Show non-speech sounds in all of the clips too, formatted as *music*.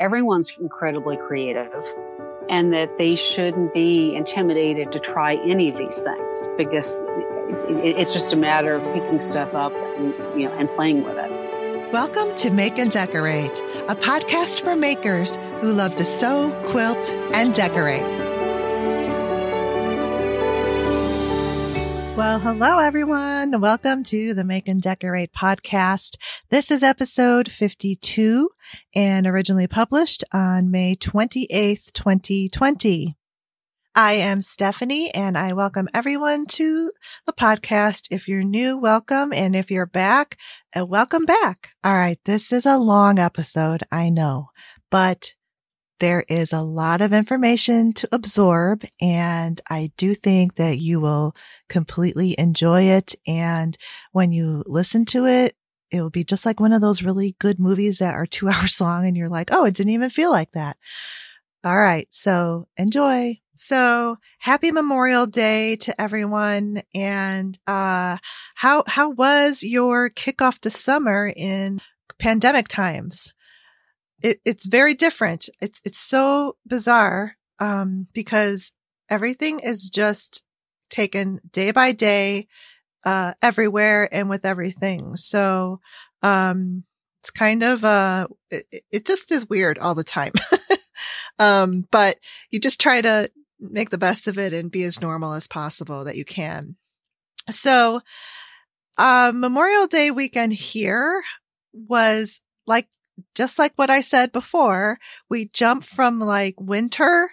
everyone's incredibly creative and that they shouldn't be intimidated to try any of these things because it's just a matter of picking stuff up and, you know, and playing with it. Welcome to Make and Decorate, a podcast for makers who love to sew, quilt, and decorate. Well, hello everyone. Welcome to the Make and Decorate podcast. This is episode 52 and originally published on May 28th, 2020. I am Stephanie and I welcome everyone to the podcast. If you're new, welcome. And if you're back, uh, welcome back. All right. This is a long episode. I know, but there is a lot of information to absorb and I do think that you will completely enjoy it. And when you listen to it, it will be just like one of those really good movies that are two *laughs* hours long and you're like, Oh, it didn't even feel like that. All right. So enjoy. So happy Memorial Day to everyone. And, uh, how, how was your kickoff to summer in pandemic times? It, it's very different. It's, it's so bizarre, um, because everything is just taken day by day, uh, everywhere and with everything. So, um, it's kind of, uh, it, it just is weird all the time. *laughs* um, but you just try to make the best of it and be as normal as possible that you can. So, uh, Memorial Day weekend here was like just like what I said before, we jump from like winter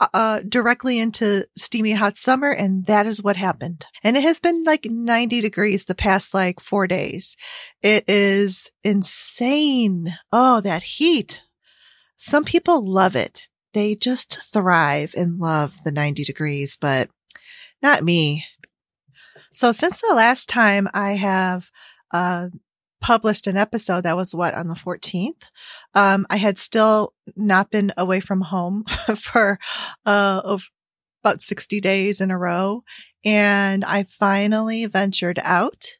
uh, uh, directly into steamy hot summer. And that is what happened. And it has been like 90 degrees the past like four days. It is insane. Oh, that heat. Some people love it. They just thrive and love the 90 degrees, but not me. So since the last time I have, uh, published an episode that was what on the 14th. Um, I had still not been away from home *laughs* for, uh, about 60 days in a row. And I finally ventured out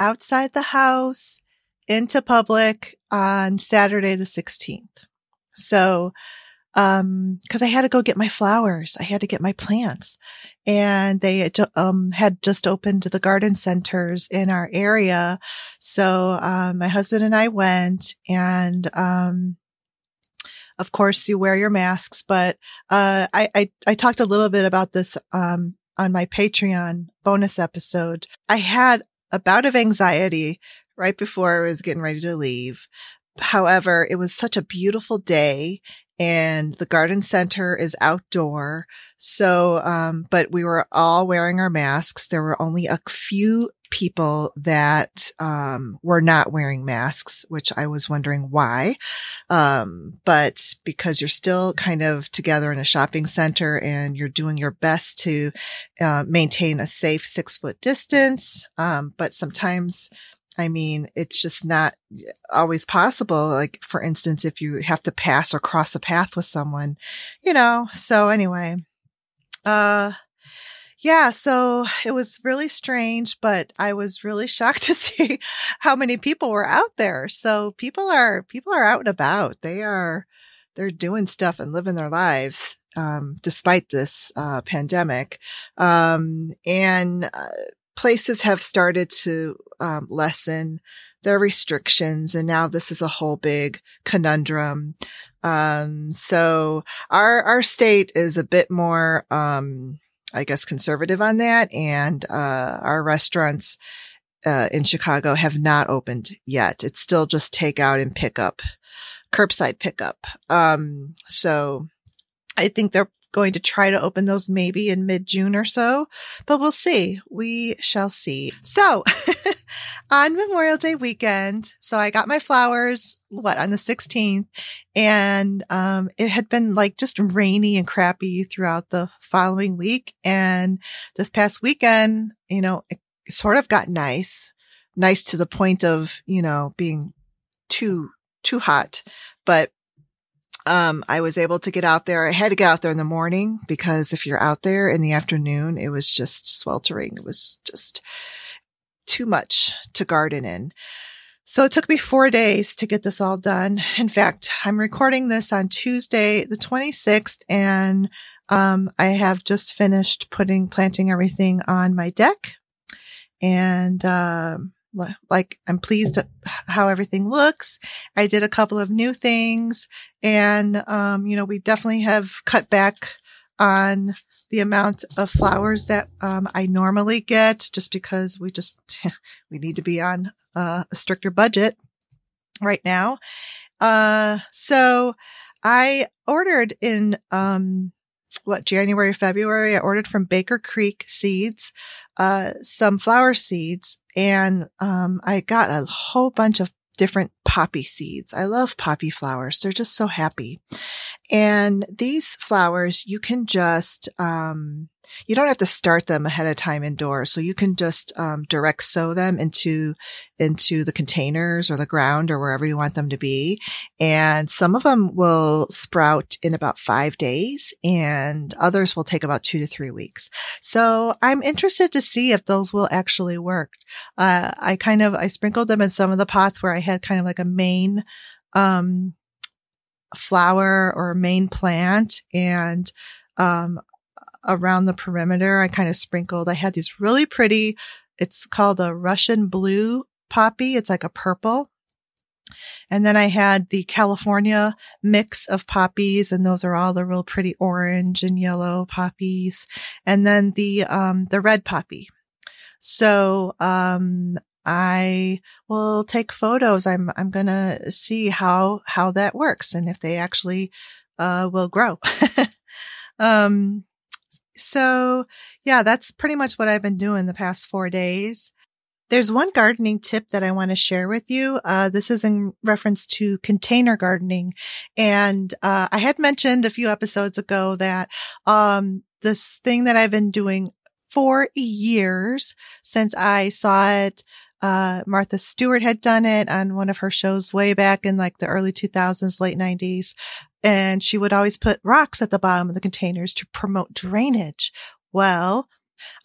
outside the house into public on Saturday, the 16th. So, um, cause I had to go get my flowers. I had to get my plants and they um, had just opened the garden centers in our area. So, um, my husband and I went and, um, of course you wear your masks, but, uh, I, I, I talked a little bit about this, um, on my Patreon bonus episode. I had a bout of anxiety right before I was getting ready to leave. However, it was such a beautiful day and the garden center is outdoor. So, um, but we were all wearing our masks. There were only a few people that, um, were not wearing masks, which I was wondering why. Um, but because you're still kind of together in a shopping center and you're doing your best to, uh, maintain a safe six foot distance. Um, but sometimes I mean, it's just not always possible. Like, for instance, if you have to pass or cross a path with someone, you know, so anyway, uh, yeah, so it was really strange, but I was really shocked *laughs* to see how many people were out there. So people are, people are out and about. They are, they're doing stuff and living their lives, um, despite this, uh, pandemic. Um, and, uh, places have started to um, lessen their restrictions, and now this is a whole big conundrum. Um, so our our state is a bit more, um, I guess, conservative on that, and uh, our restaurants uh, in Chicago have not opened yet. It's still just takeout and pickup, curbside pickup. Um, so I think they're going to try to open those maybe in mid June or so, but we'll see. We shall see. So *laughs* on Memorial Day weekend, so I got my flowers, what, on the 16th and, um, it had been like just rainy and crappy throughout the following week. And this past weekend, you know, it sort of got nice, nice to the point of, you know, being too, too hot, but um, I was able to get out there. I had to get out there in the morning because if you're out there in the afternoon, it was just sweltering. It was just too much to garden in. So it took me four days to get this all done. In fact, I'm recording this on Tuesday, the 26th, and um, I have just finished putting, planting everything on my deck. And, um, like I'm pleased how everything looks. I did a couple of new things and, um, you know, we definitely have cut back on the amount of flowers that um, I normally get just because we just *laughs* we need to be on uh, a stricter budget right now. Uh, so I ordered in um, what January, February. I ordered from Baker Creek Seeds uh, some flower seeds, and um, I got a whole bunch of different poppy seeds. I love poppy flowers. They're just so happy. And these flowers, you can just, um, you don't have to start them ahead of time indoors. So you can just, um, direct sow them into, into the containers or the ground or wherever you want them to be. And some of them will sprout in about five days and others will take about two to three weeks. So I'm interested to see if those will actually work. Uh, I kind of, I sprinkled them in some of the pots where I had kind of like a main, um, flower or main plant and um, around the perimeter I kind of sprinkled. I had these really pretty, it's called a Russian blue poppy. It's like a purple. And then I had the California mix of poppies, and those are all the real pretty orange and yellow poppies. And then the um, the red poppy. So um, I will take photos. I'm, I'm going to see how, how that works and if they actually, uh, will grow. *laughs* um, so yeah, that's pretty much what I've been doing the past four days. There's one gardening tip that I want to share with you. Uh, this is in reference to container gardening. And, uh, I had mentioned a few episodes ago that, um, this thing that I've been doing for years since I saw it uh, Martha Stewart had done it on one of her shows way back in like the early 2000s, late 90s. And she would always put rocks at the bottom of the containers to promote drainage. Well,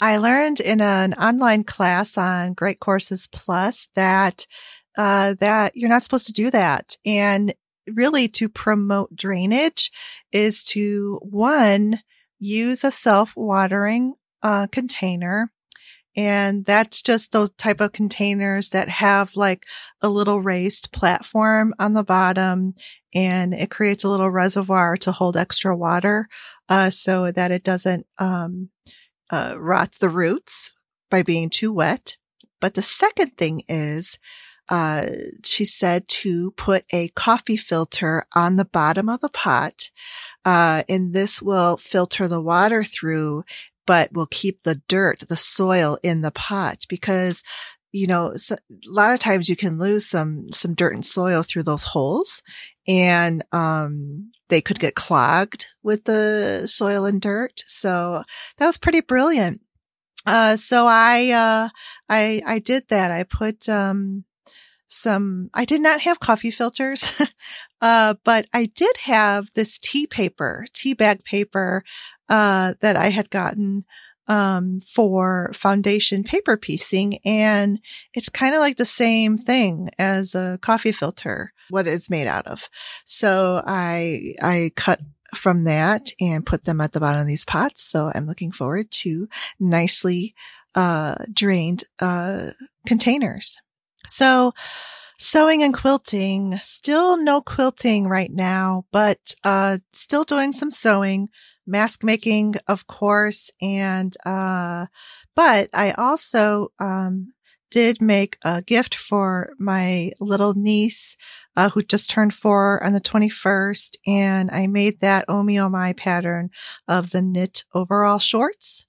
I learned in an online class on Great Courses Plus that, uh, that you're not supposed to do that. And really to promote drainage is to one, use a self-watering, uh, container and that's just those type of containers that have like a little raised platform on the bottom and it creates a little reservoir to hold extra water, uh, so that it doesn't, um, uh, rot the roots by being too wet. But the second thing is, uh, she said to put a coffee filter on the bottom of the pot. Uh, and this will filter the water through but will keep the dirt, the soil in the pot because you know, so, a lot of times you can lose some, some dirt and soil through those holes and, um, they could get clogged with the soil and dirt. So that was pretty brilliant. Uh, so I, uh, I, I did that. I put, um, some, I did not have coffee filters, *laughs* uh, but I did have this tea paper, tea bag paper, uh, that I had gotten, um, for foundation paper piecing. And it's kind of like the same thing as a coffee filter, what it's made out of. So I, I cut from that and put them at the bottom of these pots. So I'm looking forward to nicely, uh, drained, uh, containers. So sewing and quilting, still no quilting right now, but, uh, still doing some sewing, mask making, of course. And, uh, but I also, um, did make a gift for my little niece, uh, who just turned four on the 21st. And I made that Omi My pattern of the knit overall shorts.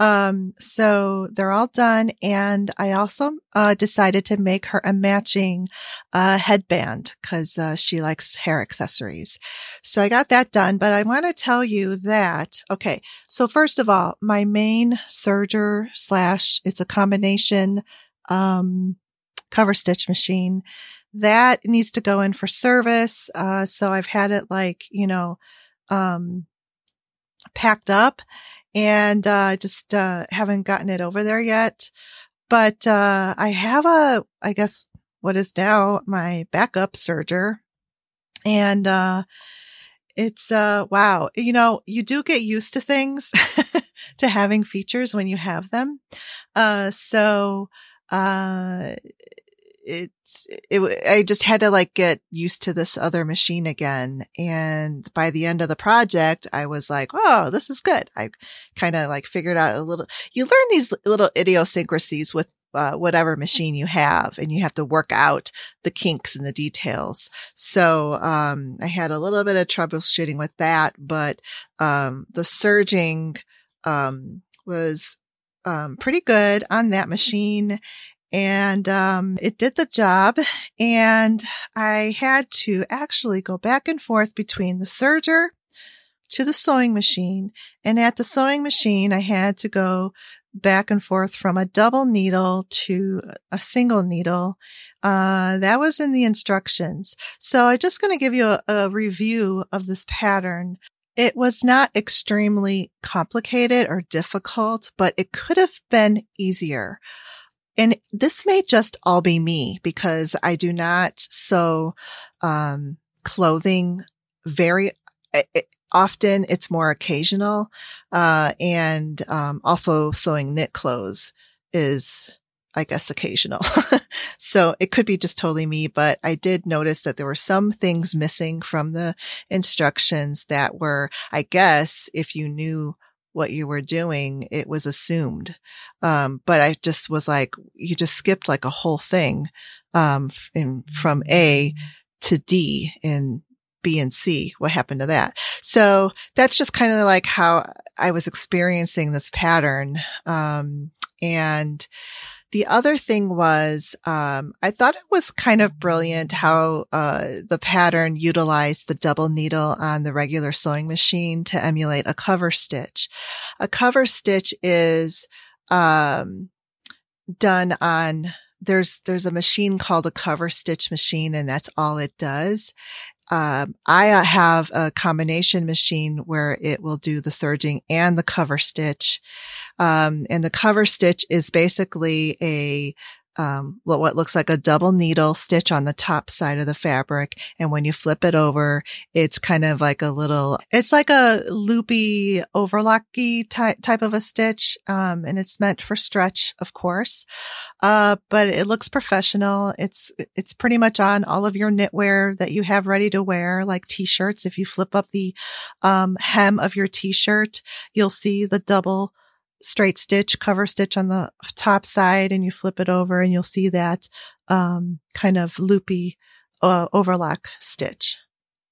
Um, so they're all done. And I also, uh, decided to make her a matching, uh, headband because, uh, she likes hair accessories. So I got that done, but I want to tell you that, okay. So first of all, my main serger slash, it's a combination, um, cover stitch machine that needs to go in for service. Uh, so I've had it like, you know, um, packed up and uh, just uh, haven't gotten it over there yet. But uh, I have a, I guess, what is now my backup serger. And, uh, it's, uh, wow. You know, you do get used to things, *laughs* to having features when you have them. Uh, so, uh, it's it, I just had to like get used to this other machine again. And by the end of the project, I was like, oh, this is good. I kind of like figured out a little, you learn these little idiosyncrasies with uh, whatever *laughs* machine you have and you have to work out the kinks and the details. So, um, I had a little bit of troubleshooting with that, but, um, the serging, um, was, um, pretty good on that machine and um, it did the job. And I had to actually go back and forth between the serger to the sewing machine. And at the sewing machine, I had to go back and forth from a double needle to a single needle. Uh, that was in the instructions. So I'm just going to give you a, a review of this pattern. It was not extremely complicated or difficult, but it could have been easier. And this may just all be me because I do not sew, um, clothing very it, often. It's more occasional. Uh, and, um, also sewing knit clothes is, I guess, occasional. *laughs* so it could be just totally me, but I did notice that there were some things missing from the instructions that were, I guess, if you knew what you were doing, it was assumed. Um, but I just was like, you just skipped like a whole thing, um, in, from A to D in B and C. What happened to that? So that's just kind of like how I was experiencing this pattern. Um, and, the other thing was, um, I thought it was kind of brilliant how uh, the pattern utilized the double needle on the regular sewing machine to emulate a cover stitch. A cover stitch is um, done on there's there's a machine called a cover stitch machine, and that's all it does. Um, I uh, have a combination machine where it will do the serging and the cover stitch. Um, and the cover stitch is basically a um, what looks like a double needle stitch on the top side of the fabric. And when you flip it over, it's kind of like a little, it's like a loopy overlocky type, of a stitch. Um, and it's meant for stretch, of course. Uh, but it looks professional. It's, it's pretty much on all of your knitwear that you have ready to wear, like t-shirts. If you flip up the, um, hem of your t-shirt, you'll see the double straight stitch, cover stitch on the top side and you flip it over and you'll see that, um, kind of loopy, uh, overlock stitch.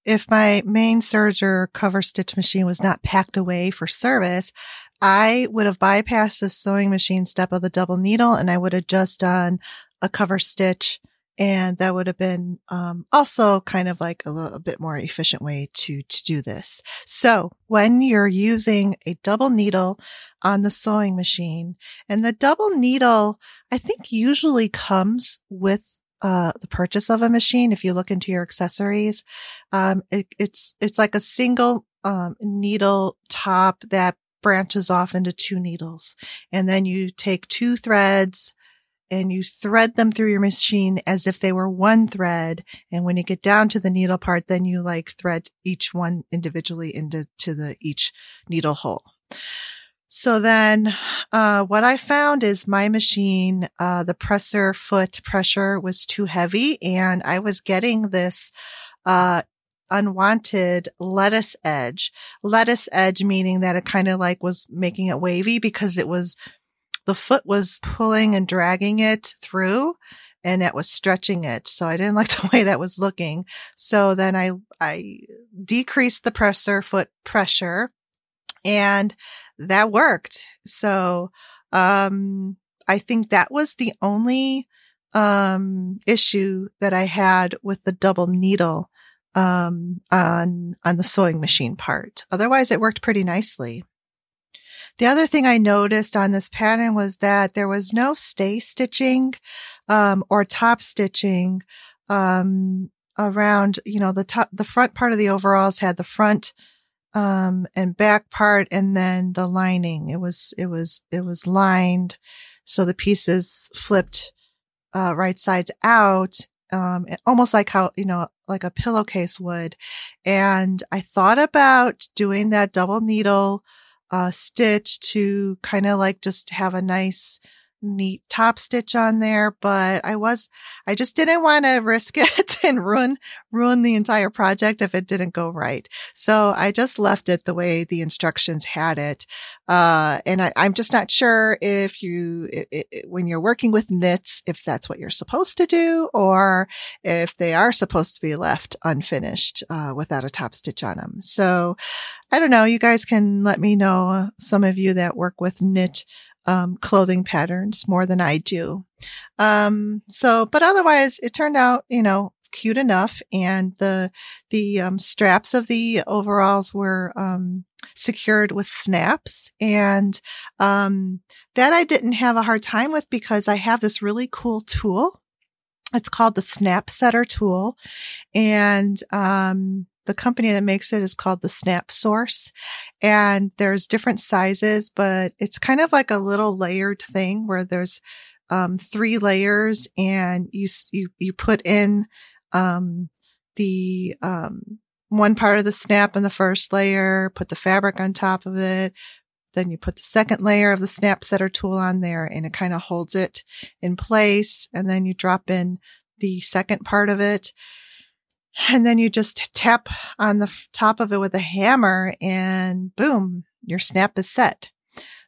If my main serger cover stitch machine was not packed away for service, I would have bypassed the sewing machine step of the double needle and I would have just done a cover stitch and that would have been um, also kind of like a little a bit more efficient way to to do this. So when you're using a double needle on the sewing machine, and the double needle, I think usually comes with uh, the purchase of a machine. If you look into your accessories, um, it, it's it's like a single um, needle top that branches off into two needles, and then you take two threads and you thread them through your machine as if they were one thread. And when you get down to the needle part, then you like thread each one individually into to the each needle hole. So then, uh, what I found is my machine, uh, the presser foot pressure was too heavy and I was getting this, uh, unwanted lettuce edge. Lettuce edge meaning that it kind of like was making it wavy because it was the foot was pulling and dragging it through and it was stretching it. So I didn't *laughs* like the way that was looking. So then I, I decreased the presser foot pressure and that worked. So, um, I think that was the only, um, issue that I had with the double needle, um, on, on the sewing machine part. Otherwise it worked pretty nicely. The other thing I noticed on this pattern was that there was no stay stitching, um, or top stitching, um, around, you know, the top, the front part of the overalls had the front, um, and back part and then the lining. It was, it was, it was lined. So the pieces flipped, uh, right sides out, um, almost like how, you know, like a pillowcase would. And I thought about doing that double needle, uh, stitch to kind of like just have a nice, neat top stitch on there, but I was, I just didn't want to risk *laughs* it and ruin, ruin the entire project if it didn't go right. So I just left it the way the instructions had it. Uh, and I, am just not sure if you, it, it, when you're working with knits, if that's what you're supposed to do or if they are supposed to be left unfinished, uh, without a top stitch on them. So I don't know. You guys can let me know. Some of you that work with knit um, clothing patterns more than I do. Um, so, but otherwise it turned out, you know, cute enough. And the, the, um, straps of the overalls were, um, secured with snaps. And, um, that I didn't have a hard time with because I have this really cool tool. It's called the snap setter tool. And, um, the company that makes it is called the Snap Source and there's different sizes, but it's kind of like a little layered thing where there's um, three layers and you, you, you put in, um, the, um, one part of the snap in the first layer, put the fabric on top of it. Then you put the second layer of the snap setter tool on there and it kind of holds it in place. And then you drop in the second part of it and then you just tap on the top of it with a hammer and boom, your snap is set.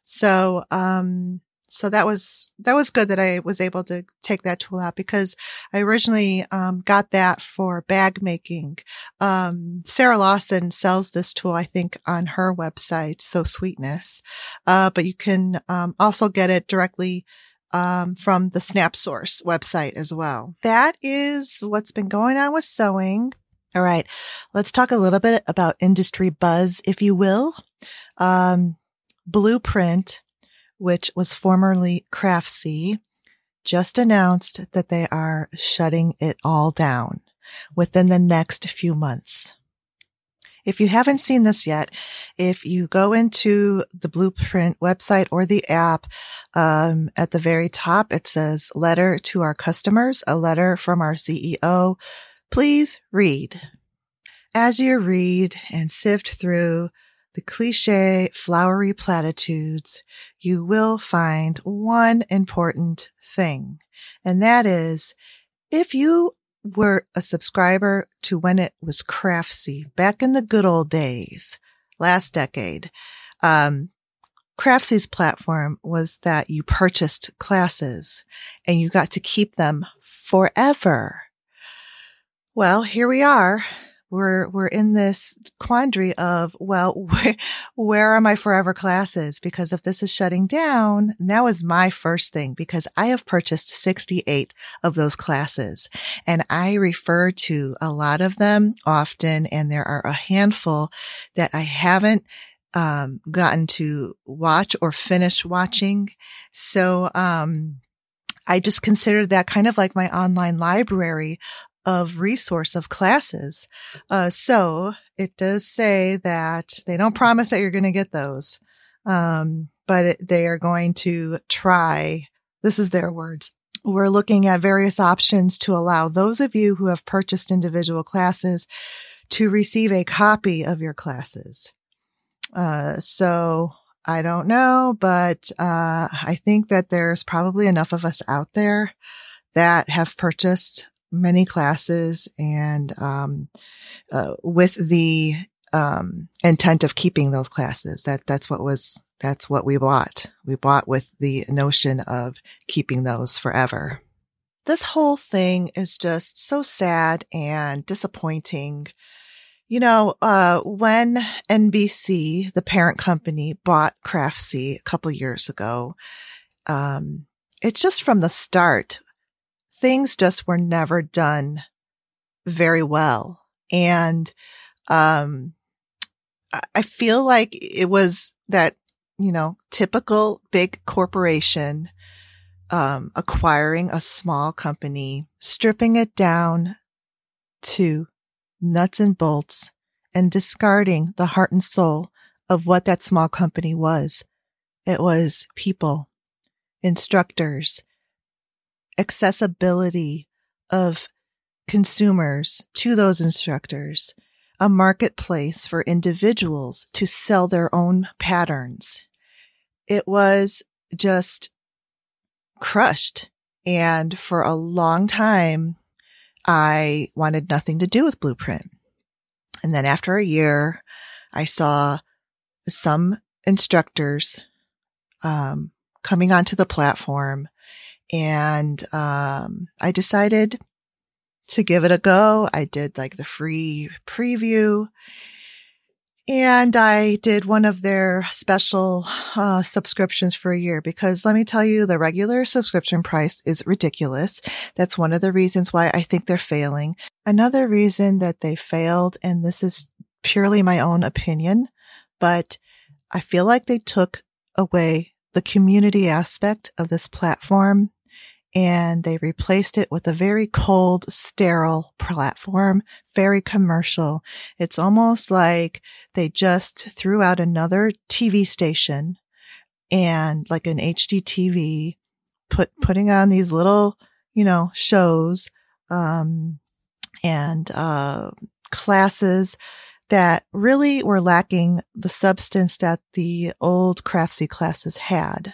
So, um, so that was, that was good that I was able to take that tool out because I originally, um, got that for bag making. Um, Sara Lawson sells this tool, I think, on her website, Sew Sweetness. Uh, but you can, um, also get it directly um, from the SnapSource website as well. That is what's been going on with sewing. All right. Let's talk a little bit about industry buzz, if you will. Um, Blueprint, which was formerly Craftsy, just announced that they are shutting it all down within the next few months. If you haven't seen this yet, if you go into the Blueprint website or the app, um, at the very top, it says letter to our customers, a letter from our CEO. Please read. As you read and sift through the cliche flowery platitudes, you will find one important thing. And that is if you were a subscriber to when it was Craftsy back in the good old days, last decade. Um, Craftsy's platform was that you purchased classes and you got to keep them forever. Well, here we are we're we're in this quandary of well *laughs* where, where are my forever classes? Because if this is shutting down now is my first thing because i have purchased 68 of those classes. And i refer to a lot of them often and there are a handful that i haven't um, gotten to watch or finish watching. So um, I just consider that kind of like my online library of resource of classes. Uh, so it does say that they don't promise that you're going to get those. Um, but it, they are going to try. This is their words. We're looking at various options to allow those of you who have purchased individual classes to receive a copy of your classes. Uh, so I don't know, but, uh, I think that there's probably enough of us out there that have purchased many classes and um, uh, with the um, intent of keeping those classes. That that's what was that's what we bought. We bought with the notion of keeping those forever. This whole thing is just so sad and disappointing. You know, uh, when NBC, the parent company, bought Craftsy a couple years ago, um, it's just from the start things just were never done very well. And, um, I feel like it was that, you know, typical big corporation, um, acquiring a small company, stripping it down to nuts and bolts and discarding the heart and soul of what that small company was. It was people, instructors, accessibility of consumers to those instructors, a marketplace for individuals to sell their own patterns. It was just crushed. And for a long time, I wanted nothing to do with Blueprint. And then after a year, I saw some instructors um, coming onto the platform, and um, I decided to give it a go. I did like the free preview, and I did one of their special uh, subscriptions for a year because let me tell you, the regular subscription price is ridiculous. That's one of the reasons why I think they're failing. Another reason that they failed, and this is purely my own opinion, but I feel like they took away the community aspect of this platform and they replaced it with a very cold, sterile platform, very commercial. It's almost like they just threw out another TV station and like an HDTV, put, putting on these little, you know, shows, um, and, uh, classes that really were lacking the substance that the old Craftsy classes had.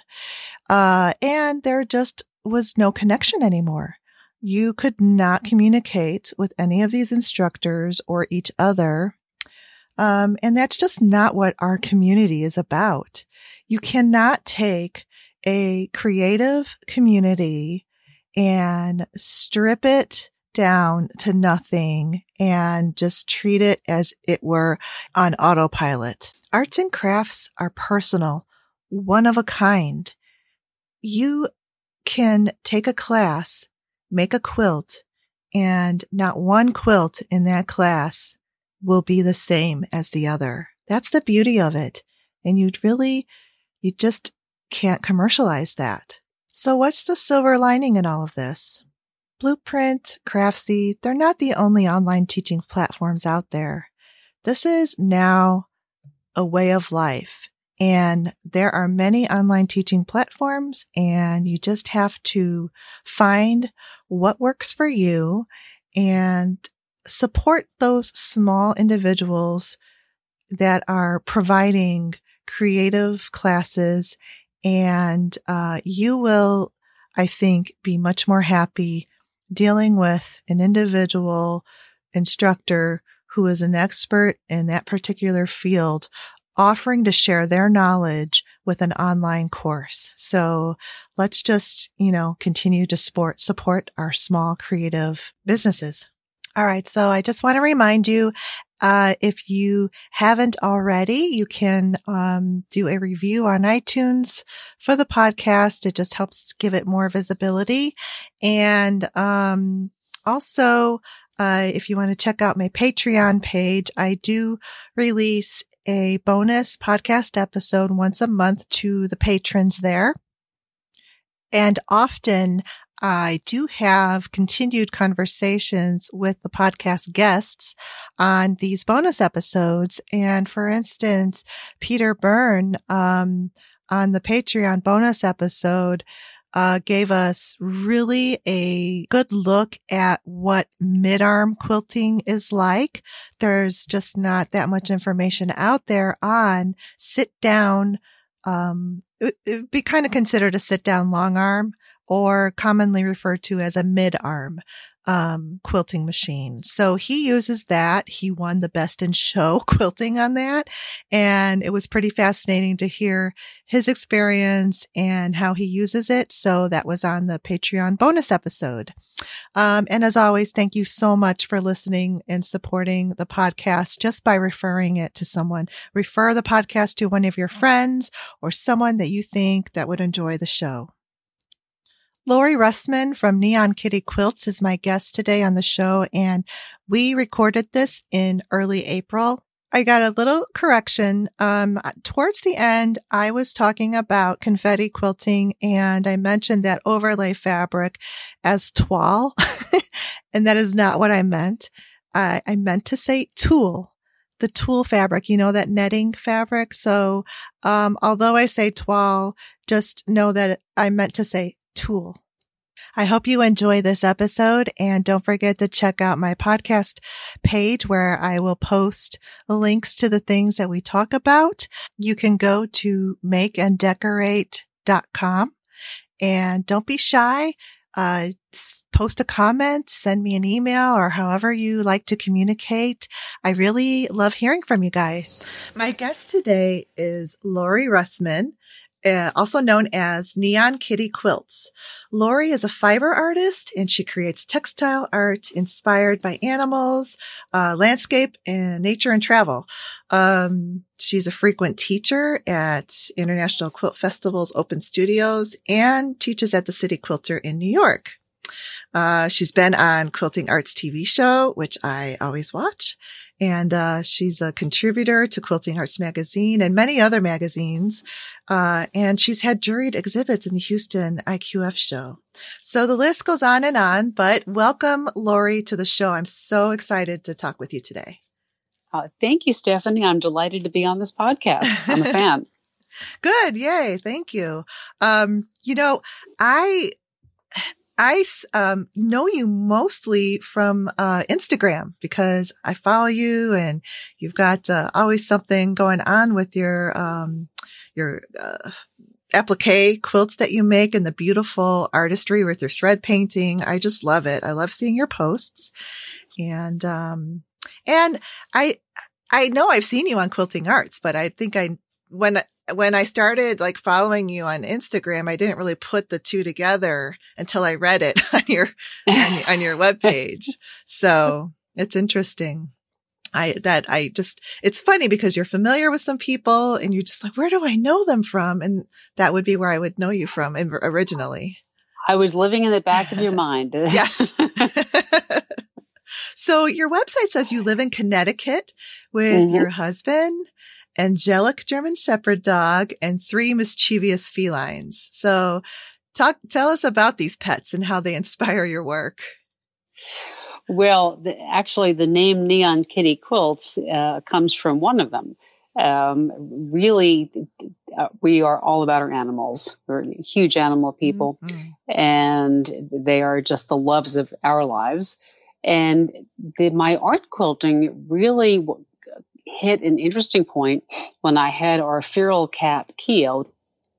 Uh, and there just was no connection anymore. You could not communicate with any of these instructors or each other. Um, and that's just not what our community is about. You cannot take a creative community and strip it down to nothing and just treat it as it were on autopilot. Arts and crafts are personal, one of a kind. You can take a class, make a quilt, and not one quilt in that class will be the same as the other. That's the beauty of it. And you'd really, you just can't commercialize that. So what's the silver lining in all of this? Blueprint, Craftsy, they're not the only online teaching platforms out there. This is now a way of life. And there are many online teaching platforms and you just have to find what works for you and support those small individuals that are providing creative classes. And uh, you will, I think, be much more happy dealing with an individual instructor who is an expert in that particular field offering to share their knowledge with an online course. So let's just, you know, continue to support, support our small creative businesses. All right. So I just want to remind you, uh, if you haven't already, you can, um, do a review on iTunes for the podcast. It just helps give it more visibility. And, um, also, uh, if you want to check out my Patreon page, I do release a bonus podcast episode once a month to the patrons there. And often I do have continued conversations with the podcast guests on these bonus episodes. And for instance, Peter Byrne, um, on the Patreon bonus episode, uh, gave us really a good look at what mid-arm quilting is like. There's just not that much information out there on sit down. Um, it would be kind of considered a sit down long arm or commonly referred to as a mid arm um, quilting machine. So he uses that. He won the best in show *laughs* quilting on that. And it was pretty fascinating to hear his experience and how he uses it. So that was on the Patreon bonus episode. Um, and as always, thank you so much for listening and supporting the podcast just by referring it to someone. Refer the podcast to one of your friends or someone that you think that would enjoy the show. Lori Russman from Neon Kitty Quilts is my guest today on the show, and we recorded this in early April. I got a little correction. Um, towards the end, I was talking about confetti quilting and I mentioned that overlay fabric as toile. *laughs* and that is not what I meant. Uh, I meant to say tulle, the tulle fabric, you know, that netting fabric. So, um, although I say toile, just know that I meant to say tulle. I hope you enjoy this episode and don't forget to check out my podcast page where I will post links to the things that we talk about. You can go to makeanddecorate.com and don't be shy. Uh, post a comment, send me an email or however you like to communicate. I really love hearing from you guys. My guest today is Lori Russman uh, also known as Neon Kitty Quilts. Lori is a fiber artist and she creates textile art inspired by animals, uh, landscape and nature and travel. Um, she's a frequent teacher at International Quilt Festival's open studios and teaches at the City Quilter in New York. Uh, she's been on Quilting Arts TV show, which I always watch. And, uh, she's a contributor to Quilting Arts magazine and many other magazines. Uh, and she's had juried exhibits in the Houston IQF show. So the list goes on and on, but welcome Lori to the show. I'm so excited to talk with you today. Uh, thank you, Stephanie. I'm delighted to be on this podcast. I'm a *laughs* fan. Good. Yay. Thank you. Um, you know, I, I um, know you mostly from uh, Instagram because I follow you and you've got uh, always something going on with your um, your uh, applique quilts that you make and the beautiful artistry with your thread painting. I just love it. I love seeing your posts, and um, and I I know I've seen you on Quilting Arts, but I think I when when I started like following you on Instagram, I didn't really put the two together until I read it *laughs* on your on, on your webpage. So it's interesting. I that I just it's funny because you're familiar with some people and you're just like, where do I know them from? And that would be where I would know you from originally. I was living in the back of your *laughs* mind. *laughs* yes. so your website says you live in Connecticut with mm-hmm. your husband angelic German Shepherd dog, and three mischievous felines. So talk, tell us about these pets and how they *laughs* inspire your work. Well, the, actually, the name Neon Kitty Quilts uh, comes from one of them. Um, really, uh, we are all about our animals. We're huge animal people, mm-hmm. and they are just the loves of our lives. And the, my art quilting really hit an interesting point when I had our feral cat, Keo,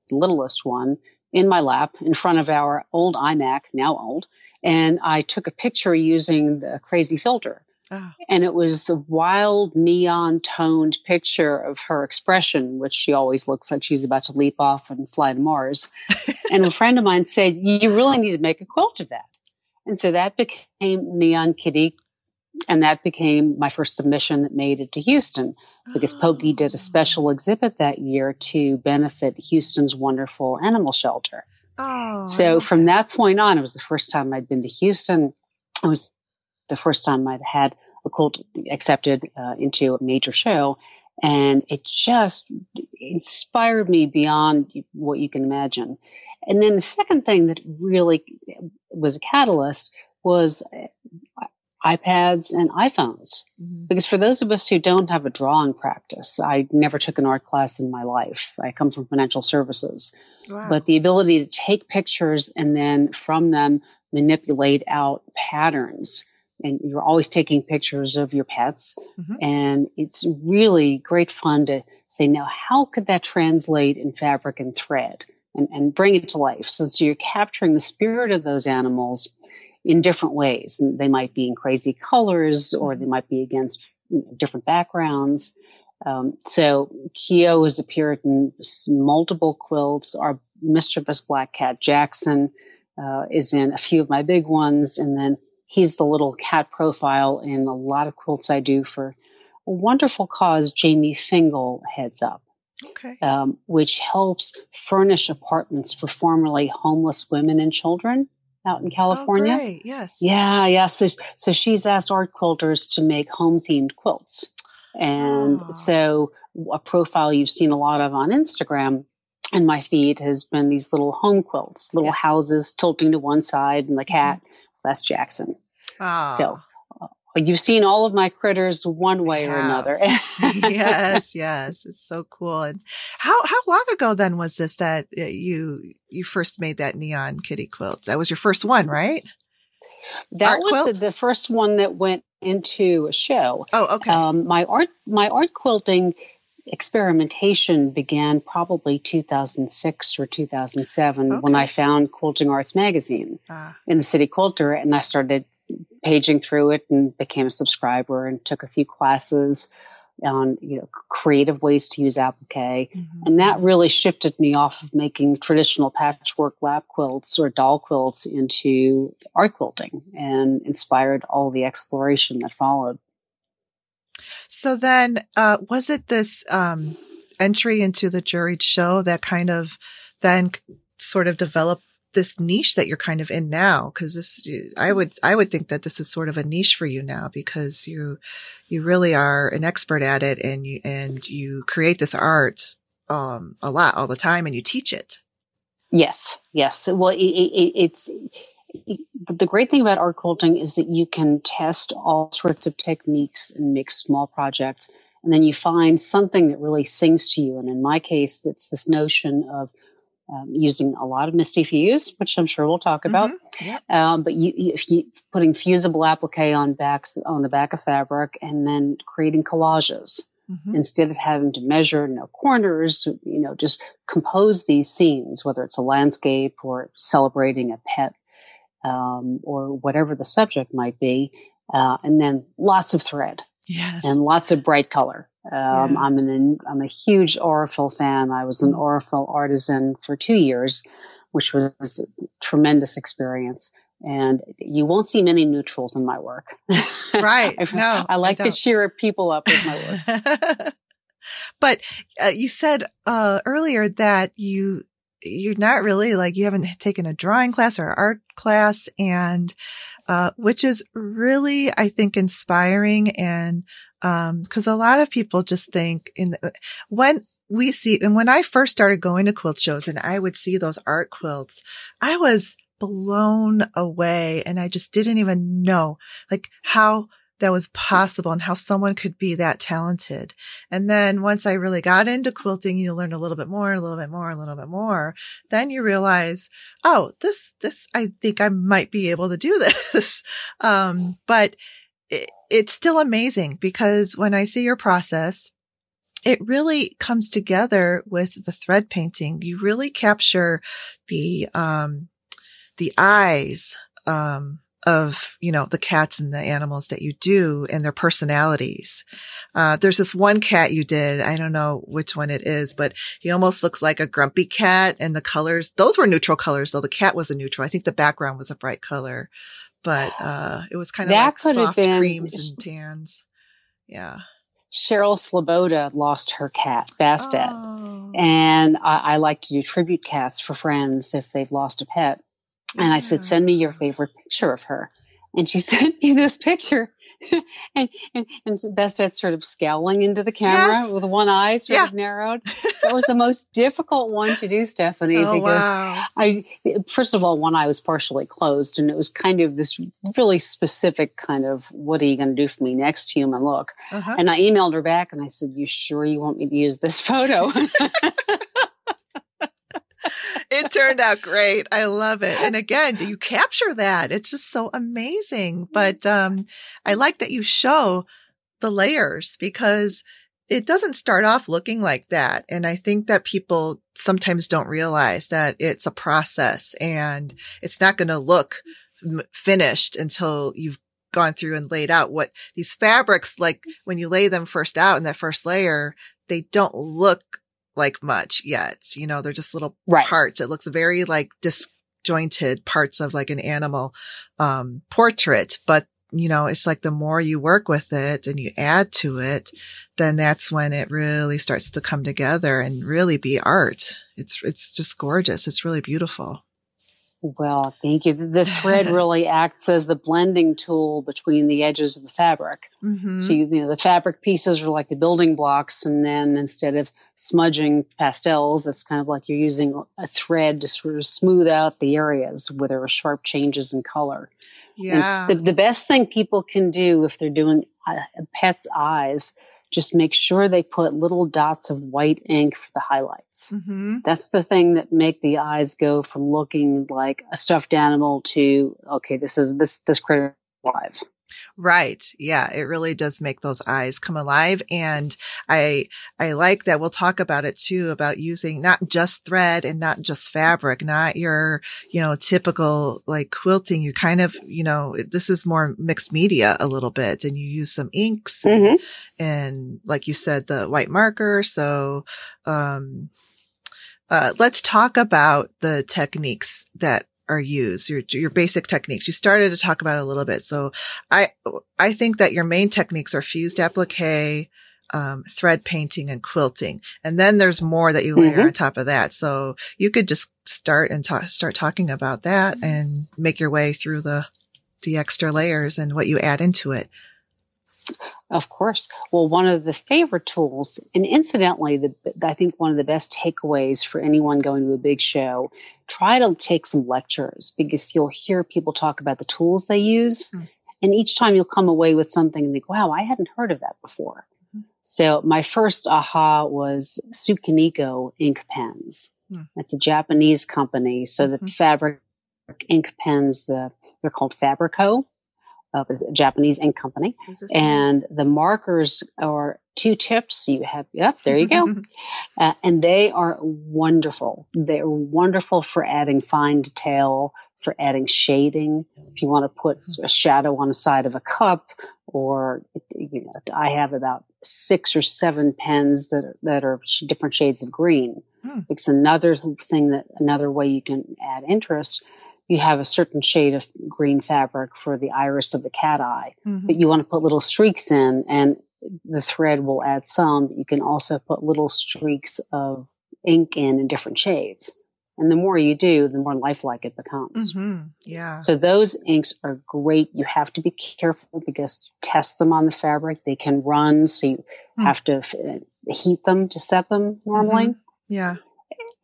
the littlest one, in my lap in front of our old iMac, now old. And I took a picture using the crazy filter. Oh. And it was the wild neon toned picture of her expression, which she always looks like she's about to leap off and fly to Mars. *laughs* and a friend of mine said, You really need to make a quilt of that. And so that became Neon Kitty and that became my first submission that made it to Houston because Pokey did a special exhibit that year to benefit Houston's wonderful animal shelter. Oh, so from that point on, it was the first time I'd been to Houston. It was the first time I'd had a quilt accepted uh, into a major show. And it just inspired me beyond what you can imagine. And then the second thing that really was a catalyst was iPads and iPhones. Mm-hmm. Because for those of us who don't have a drawing practice, I never took an art class in my life. I come from financial services. Wow. But the ability to take pictures and then from them manipulate out patterns. And you're always taking pictures of your pets. Mm-hmm. And it's really great fun to say, now, how could that translate in fabric and thread and, and bring it to life? So, so you're capturing the spirit of those animals in different ways. They might be in crazy colors or they might be against different backgrounds. Um, so Keo has appeared in multiple quilts. Our mischievous black cat Jackson uh, is in a few of my big ones, and then he's the little cat profile in a lot of quilts I do for a wonderful cause Jamie Fingal heads up. Okay. Um, which helps furnish apartments for formerly homeless women and children out in oh, California. Oh. Yes. Yeah, yes. So, so she's asked art quilters to make home themed quilts. And oh. so a profile you've seen a lot of on Instagram and my feed has been these little home quilts, little yes. houses tilting to one side and the cat. Mm-hmm. That's Jackson. Oh. So you've seen all of my critters one way or another. *laughs* *laughs* yes, yes, it's so cool. And how how long ago then was this that uh, you you first made that neon kitty quilt? That was your first one, right? That art was the, the, first one that went into a show. Oh, okay. Um, my art my art quilting experimentation began probably 2006 or 2007 okay. when I found Quilting Arts magazine ah. in the City Quilter, and I started paging through it and became a subscriber and took a few classes on you know creative ways to use applique mm-hmm. and that really shifted me off of making traditional patchwork lap quilts or doll quilts into art quilting and inspired all the exploration that followed so then uh, was it this um, entry into the juried show that kind of then sort of developed this niche that you're kind of in now because this i would i would think that this is sort of a niche for you now because you you really are an expert at it and you and you create this art um a lot all the time and you teach it. Yes yes. Well it, it, it's it, the great thing about art quilting is that you can test all sorts of techniques and make small projects and then you find something that really sings to you. And in my case it's this notion of um, using a lot of misty Fuse, which I'm sure we'll talk about. Mm-hmm. Yep. Um, but you, you, putting fusible applique on backs on the back of fabric, and then creating collages mm-hmm. instead of having to measure no corners, you know, just compose these scenes, whether it's a landscape or celebrating a pet um, or whatever the subject might be, uh, and then lots of thread. Yes. And lots of bright color. Um, yeah. I'm an I'm a huge Aurifil fan. I was an mm. Artisan for two years, which was, was a tremendous experience. And you won't see many neutrals in my work. Right. *laughs* I, no, I like I to cheer people up with my work. *laughs* but uh, you said uh, earlier that you you're not really like you haven't taken a drawing class or art class and uh, which is really i think inspiring and um, cause a lot of people just think in the, when we see, and when I first started going to quilt shows and I would see those art quilts, I was blown away and I just didn't even know like how that was possible and how someone could be that talented. And then once I really got into quilting, you learn a little bit more, a little bit more, a little bit more. Then you realize, oh, this, this, I think I might be able to do *laughs* this. um, but it, it's still amazing because when I see your process, it really comes together with the thread painting. You really capture the, um, the eyes, um, of, you know, the cats and the animals that you do and their personalities. Uh, there's this one cat you did. I don't know which one it is, but he almost looks like a grumpy cat and the colors, those were neutral colors. though. the cat was a neutral. I think the background was a bright color but uh, it was kind of that like soft been, creams and tans. Yeah. Cheryl Sleboda lost her cat, Bastet. Oh. And I, I, like to do tribute cats for friends if they've lost a pet. And I said, send me your favorite picture of her. And she *laughs* sent me this picture *laughs* and, and, and sort of scowling into the camera yes. with one eye sort yeah. of narrowed. *laughs* That was the most difficult one to do, Stephanie, oh, because wow. I, first of all, one eye was partially closed and it was kind of this really specific kind of, what are you going to do for me next human look? Uh-huh. And I emailed her back and I said, you sure you want me to use this photo? *laughs* it turned out great. I love it. And *laughs* again, do you capture that. It's just so amazing. But um, I like that you show the layers because it doesn't start off looking like that. And I think that people sometimes don't realize that it's a process and it's not going to look finished until you've gone through and laid out what these fabrics, like when you lay them first out in that first layer, they don't look like much yet. You know, they're just little right. parts. It looks very like disjointed parts of like an animal, um, portrait, but you know, it's like the more you work with it and you add to it, then that's when it really starts to come together and really be art. It's, it's just gorgeous. It's really beautiful. Well, thank you. The thread *laughs* really acts as the blending tool between the edges of the fabric. Mm-hmm. So, you, you, know, the fabric pieces are like the building blocks, and then instead of smudging pastels, it's kind of like you're using a thread to sort of smooth out the areas where there are sharp changes in color. Yeah. The, the, best thing people can do if they're doing a pet's eyes, just make sure they put little dots of white ink for the highlights. Mm-hmm. That's the thing that make the eyes go from looking like a stuffed animal to okay, this is this this critter alive. Right. Yeah. It really does make those eyes come alive. And I, I like that we'll talk about it too, about using not just thread and not just fabric, not your, you know, typical like quilting. You kind of, you know, this is more mixed media a little bit and you use some inks and, mm-hmm. and like you said, the white marker. So, um, uh, let's talk about the techniques that are used, your, your basic techniques. You started to talk about a little bit. So I, I think that your main techniques are fused applique, um, thread painting and quilting. And then there's more that you layer mm-hmm. on top of that. So you could just start and ta- start talking about that and make your way through the, the extra layers and what you add into it. Of course. Well, one of the favorite tools, and incidentally, the, I think one of the best takeaways for anyone going to a big show, try to take some lectures because you'll hear people talk about the tools they use. Mm. And each time you'll come away with something and think, wow, I hadn't heard of that before. Mm. So my first aha was Tsukineko ink pens. Mm. It's a Japanese company. So the mm-hmm. fabric ink pens, the they're called Fabrico uh, a Japanese ink company. And the markers are two tips. You have, yep, there you go. *laughs* uh, and they are wonderful. They're wonderful for adding fine detail, for adding shading. If you want to put a shadow on the side of a cup, or you know, I have about six or seven pens that are, that are different shades of green. Hmm. It's another thing that another way you can add interest you have a certain shade of green fabric for the iris of the cat eye, mm-hmm. but you want to put little streaks in and the thread will add some. You can also put little streaks of ink in in different shades. And the more you do, the more lifelike it becomes. Mm-hmm. Yeah. So those inks are great. You have to be careful because test them on the fabric. They can run. So you mm. have to heat them to set them normally. Mm-hmm. Yeah.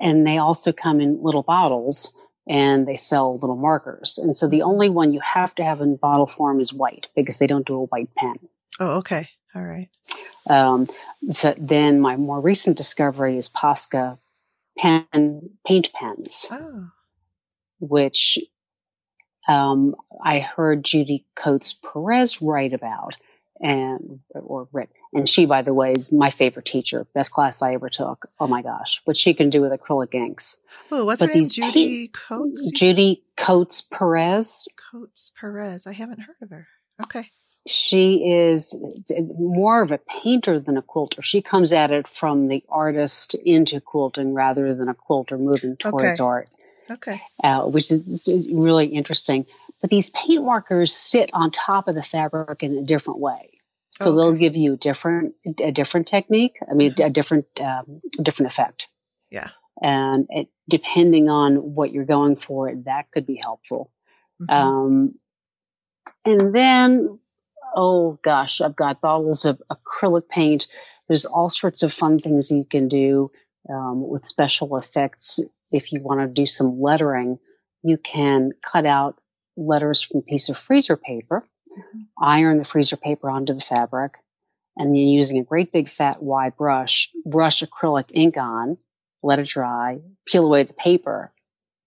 And they also come in little bottles and they sell little markers. And so the only one you have to have in bottle form is white because they don't do a white pen. Oh, okay. All right. Um, so then my more recent discovery is Posca pen paint pens, oh. which um, I heard Judy Coates Perez write about and or written. And she, by the way, is my favorite teacher. Best class I ever took. Oh my gosh, what she can do with acrylic inks. Oh, what's but her name? Judy Coates. Judy Coates Perez. Coates Perez. I haven't heard of her. Okay. She is more of a painter than a quilter. She comes at it from the artist into quilting rather than a quilter moving towards okay. art. Okay. Uh, which is really interesting. But these paint markers sit on top of the fabric in a different way. So okay. they'll give you a different a different technique. I mean, mm-hmm. a different um, different effect. Yeah. And it, depending on what you're going for, that could be helpful. Mm-hmm. Um, and then, oh gosh, I've got bottles of acrylic paint. There's all sorts of fun things you can do um, with special effects. If you want to do some lettering, you can cut out letters from a piece of freezer paper. Iron the freezer paper onto the fabric, and then using a great big fat wide brush, brush acrylic ink on, let it dry, peel away the paper,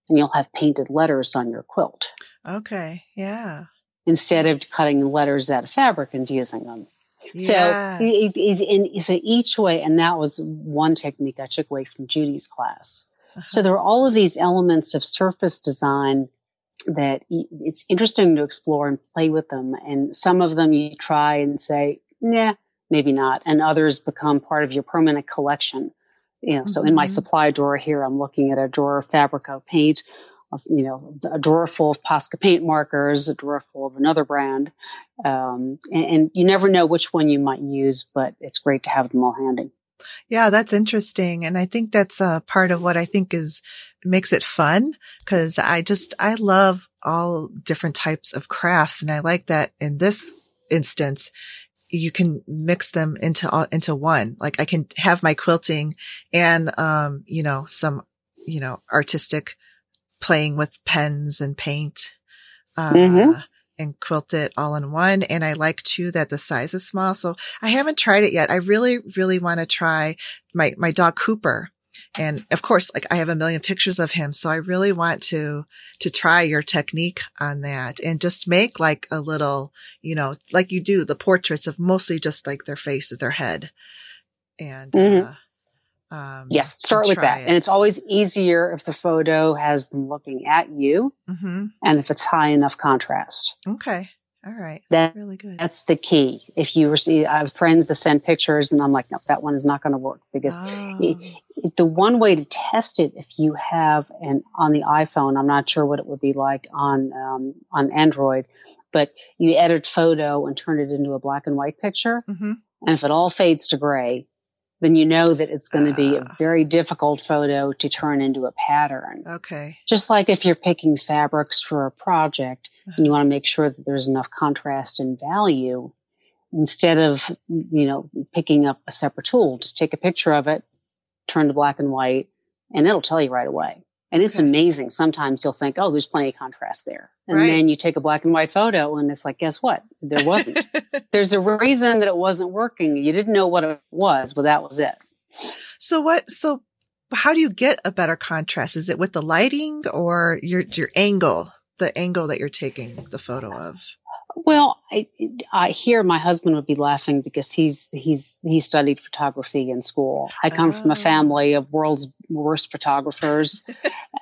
and you'll have painted letters on your quilt. Okay, yeah. Instead of cutting letters out of fabric and fusing them. So, it, it, so each way, and that was one technique I took away from Judy's class. Uh-huh. So there are all of these elements of surface design that it's interesting to explore and play with them. And some of them you try and say, nah, maybe not. And others become part of your permanent collection. You know, mm-hmm. so in my mm-hmm. supply drawer here, I'm looking at a drawer of Fabrico paint, you know, a drawer full of Posca paint markers, a drawer full of another brand. Um, and, and you never know which one you might use, but it's great to have them all handy. Yeah, that's interesting. And I think that's a part of what I think is makes it fun because I just, I love all different types of crafts. And I like that in this instance, you can mix them into all, into one. Like I can have my quilting and, um, you know, some, you know, artistic playing with pens and paint. Uh, mm-hmm. and quilt it all in one. And I like too that the size is small. So I haven't tried it yet. I really, really want to try my, my dog Cooper. And of course, like I have a million pictures of him. So I really want to, to try your technique on that and just make like a little, you know, like you do the portraits of mostly just like their faces, their head. And, mm-hmm. uh, um, yes, start with that. It. And it's always easier if the photo has them looking at you mm-hmm. and if it's high enough contrast. Okay. All right. That, really good. That's the key. If you receive, I have friends that send pictures and I'm like, no, that one is not going to work because oh. it, it, the one way to test it, if you have an on the iPhone, I'm not sure what it would be like on, um, on Android, but you edit photo and turn it into a black and white picture. Mm-hmm. And if it all fades to gray, then you know that it's going to be a ah. very difficult photo to turn into a pattern. Okay. Just like if you're picking fabrics for a project uh-huh. and you want to make sure that there's enough contrast and value, instead of, you know, picking up a separate tool, just take a picture of it, turn to black and white, and it'll tell you right away. And it's okay. amazing. Sometimes you'll think, oh, there's plenty of contrast there. And right. then you take a black and white photo and it's like, guess what? There wasn't. *laughs* there's a reason that it wasn't working. You didn't know what it was, but that was it. So what, so how do you get a better contrast? Is it with the lighting or your, your angle, the angle that you're taking the photo of? Well, I, I hear my husband would be laughing because he's he's he studied photography in school. I come oh. from a oh. family of world's worst photographers.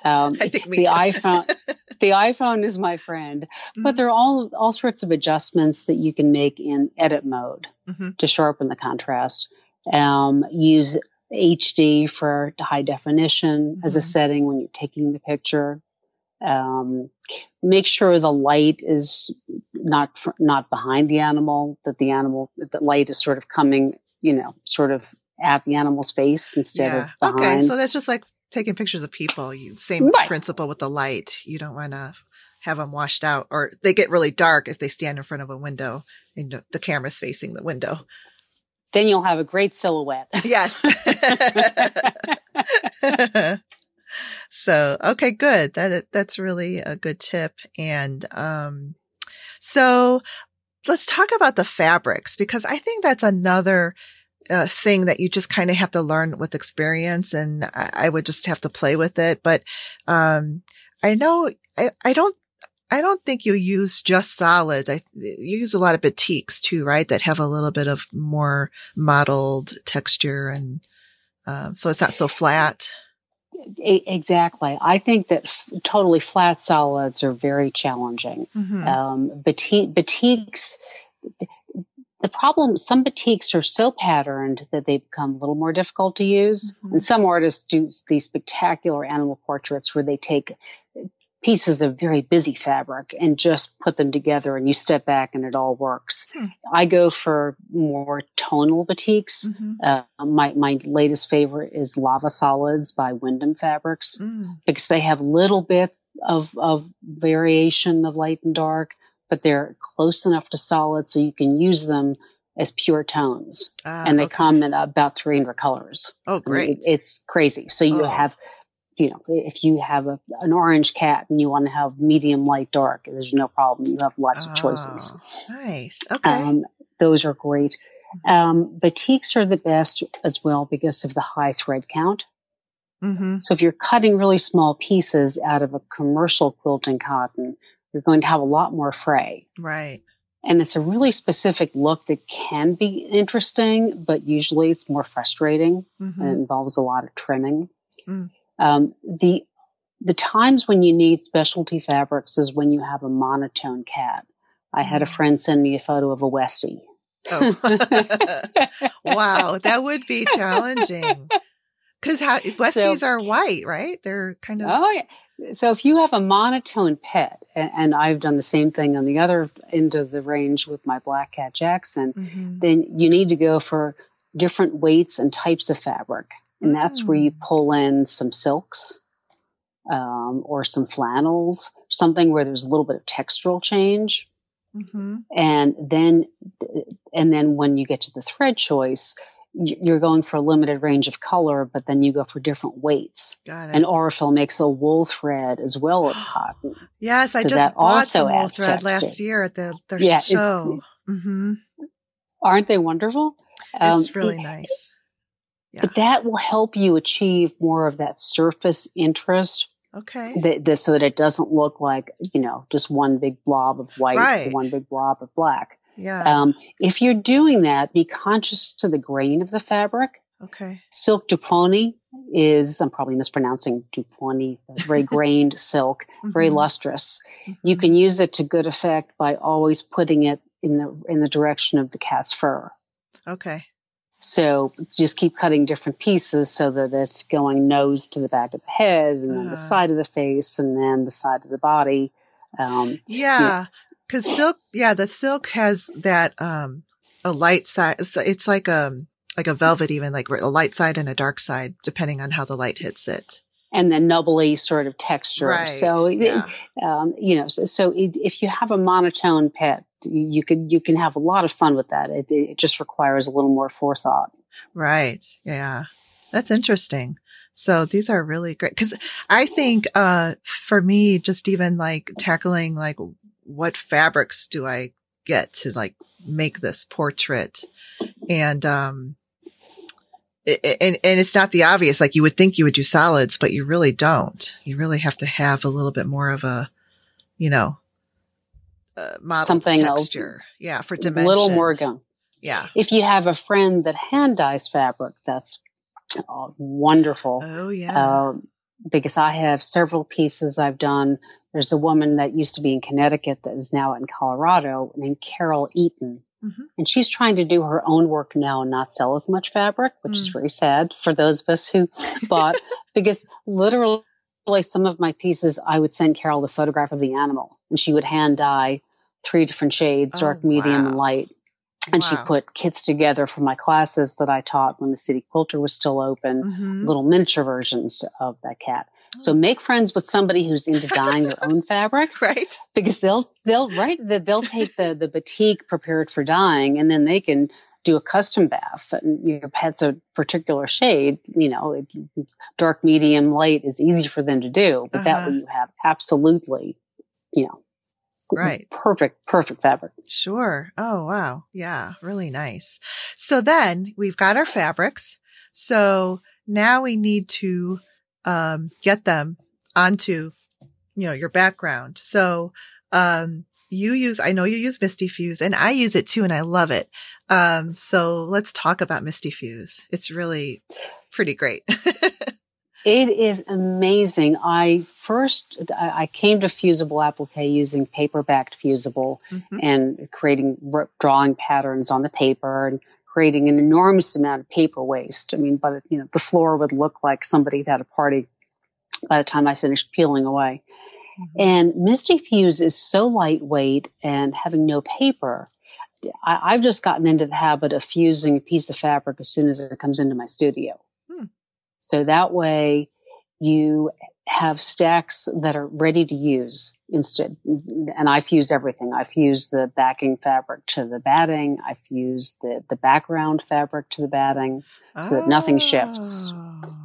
Um, *laughs* I think the iPhone *laughs* the iPhone is my friend, mm-hmm. but there are all all sorts of adjustments that you can make in edit mode mm-hmm. to sharpen the contrast. Um, use HD for high definition mm-hmm. as a mm-hmm. setting when you're taking the picture. Um, make sure the light is not not behind the animal that the animal the light is sort of coming you know sort of at the animal's face instead yeah. of behind. okay so that's just like taking pictures of people you, same right. principle with the light you don't want to have them washed out or they get really dark if they stand in front of a window and the camera's facing the window then you'll have a great silhouette yes *laughs* *laughs* *laughs* so okay, good. That that's really a good tip. And um, so let's talk about the fabrics because I think that's another uh, thing that you just kind of have to learn with experience, and I, I, would just have to play with it. But um, I know I, I don't I don't think you use just solids. I you use a lot of batiks too, right? That have a little bit of more mottled texture, and um, so it's not so flat. Exactly. I think that f- totally flat solids are very challenging. Mm-hmm. Um, batik, batiks, the problem, some batiks are so patterned that they become a little more difficult to use. Mm-hmm. And some artists do these spectacular animal portraits where they take pieces of very busy fabric and just put them together and you step back and it all works. Hmm. I go for more tonal batiks. Mm-hmm. Uh, my, my latest favorite is Lava Solids by Windham Fabrics mm. because they have little bit of, of variation of light and dark, but they're close enough to solid so you can use them as pure tones. Ah, and they okay. come in about 300 colors. Oh, great. It, it's crazy. So you oh. have you know, if you have a, an orange cat and you want to have medium, light, dark, there's no problem. You have lots oh, of choices. Oh, nice. Okay. Um, those are great. Um, batiks are the best as well because of the high thread count. Mm-hmm. So if you're cutting really small pieces out of a commercial quilting cotton, you're going to have a lot more fray. Right. And it's a really specific look that can be interesting, but usually it's more frustrating. Mm-hmm. It involves a lot of trimming. Mm. Um, the the times when you need specialty fabrics is when you have a monotone cat. I had a mm. friend send me a photo of a Westie. Oh. *laughs* *laughs* wow, that would be challenging. Because Westies so, are white, right? They're kind of. Oh, yeah. So if you have a monotone pet, and, and, I've done the same thing on the other end of the range with my black cat Jackson, mm-hmm. then you need to go for different weights and types of fabric. And that's where you mm. pull in some silks um, or some flannels, something where there's a little bit of textural change. Mm-hmm. And then, and then when you get to the thread choice, you're going for a limited range of color, but then you go for different weights. Got it. And Aurifil makes a wool thread as well as *gasps* cotton. yes, I so just bought some wool thread last year at the their Yeah, it's- show. hmm Aren't they wonderful? Um, it's really nice. Yeah. But that will help you achieve more of that surface interest Okay. that, that, so that it doesn't look like, you know, just one big blob of white, Right. one big blob of black. Yeah. Um, if you're doing that, be conscious to the grain of the fabric. okay. Silk Duponi is, I'm probably mispronouncing Duponi, very *laughs* grained silk, very Mhm. lustrous. You Mhm. can use it to good effect by always putting it in the in the direction of the cat's fur. Okay. So just keep cutting different pieces so that it's going nose to the back of the head, and then Uh-huh. the side of the face, and then the side of the body. Um, Yeah. Cause silk, yeah, the silk has that, um, a light side. It's, it's like, um, like a velvet, even like a light side and a dark side, depending on how the light hits it. and then nubbly sort of texture. Right. So, Yeah. um, you know, so, so it, if you have a monotone pet, you, can you can have a lot of fun with that. It, it just requires a little more forethought. Right. Yeah. That's interesting. So these are really great. Cause I think, uh, for me, just even like tackling like what fabrics do I get to like make this portrait? And, um, and, and it's not the obvious, like you would think you would do solids, but you really don't. You really have to have a little bit more of a, you know, uh, model Something else. texture. Yeah. For A dimension. little more gun. Yeah. If you have a friend that hand dyes fabric, that's uh, wonderful. Oh yeah. Um, because I have several pieces I've done. There's a woman that used to be in Connecticut that is now in Colorado named Carol Eaton. Mhm. And she's trying to do her own work now and not sell as much fabric, which is Mm. very sad for those of us who bought, *laughs* because literally some of my pieces, I would send Carol the photograph of the animal and she would hand dye three different shades, Oh, dark, medium, and light. And she put kits together for my classes that I taught when the city quilter was still open Mhm. little miniature versions of that cat. So Oh. make friends with somebody who's into dyeing their own *laughs* fabrics Right. because they'll they'll right they'll take the the batik prepared for dyeing and then they can do a custom bath and your pet's a particular shade you know dark medium light is easy for them to do but that Uh-huh. way you have absolutely you know Right. perfect perfect fabric Sure. Oh, wow. Yeah. Really nice. So then we've got our fabrics. So now we need to, um, get them onto, you know, your background. So, um, you use, I know you use Misty Fuse and I use it too and I love it. Um, so let's talk about Misty Fuse. It's really pretty great. *laughs* It is amazing. I first I came to fusible applique using paper backed fusible Mhm. and creating drawing patterns on the paper and creating an enormous amount of paper waste. I mean, the, you know the floor would look like somebody'd had a party by the time I finished peeling away. And Misty Fuse is so lightweight and having no paper. I, I've just gotten into the habit of fusing a piece of fabric as soon as it comes into my studio. Hmm. So that way you have stacks that are ready to use instead. And I fuse everything. I fuse the backing fabric to the batting. I fuse the, the background fabric to the batting so that nothing shifts.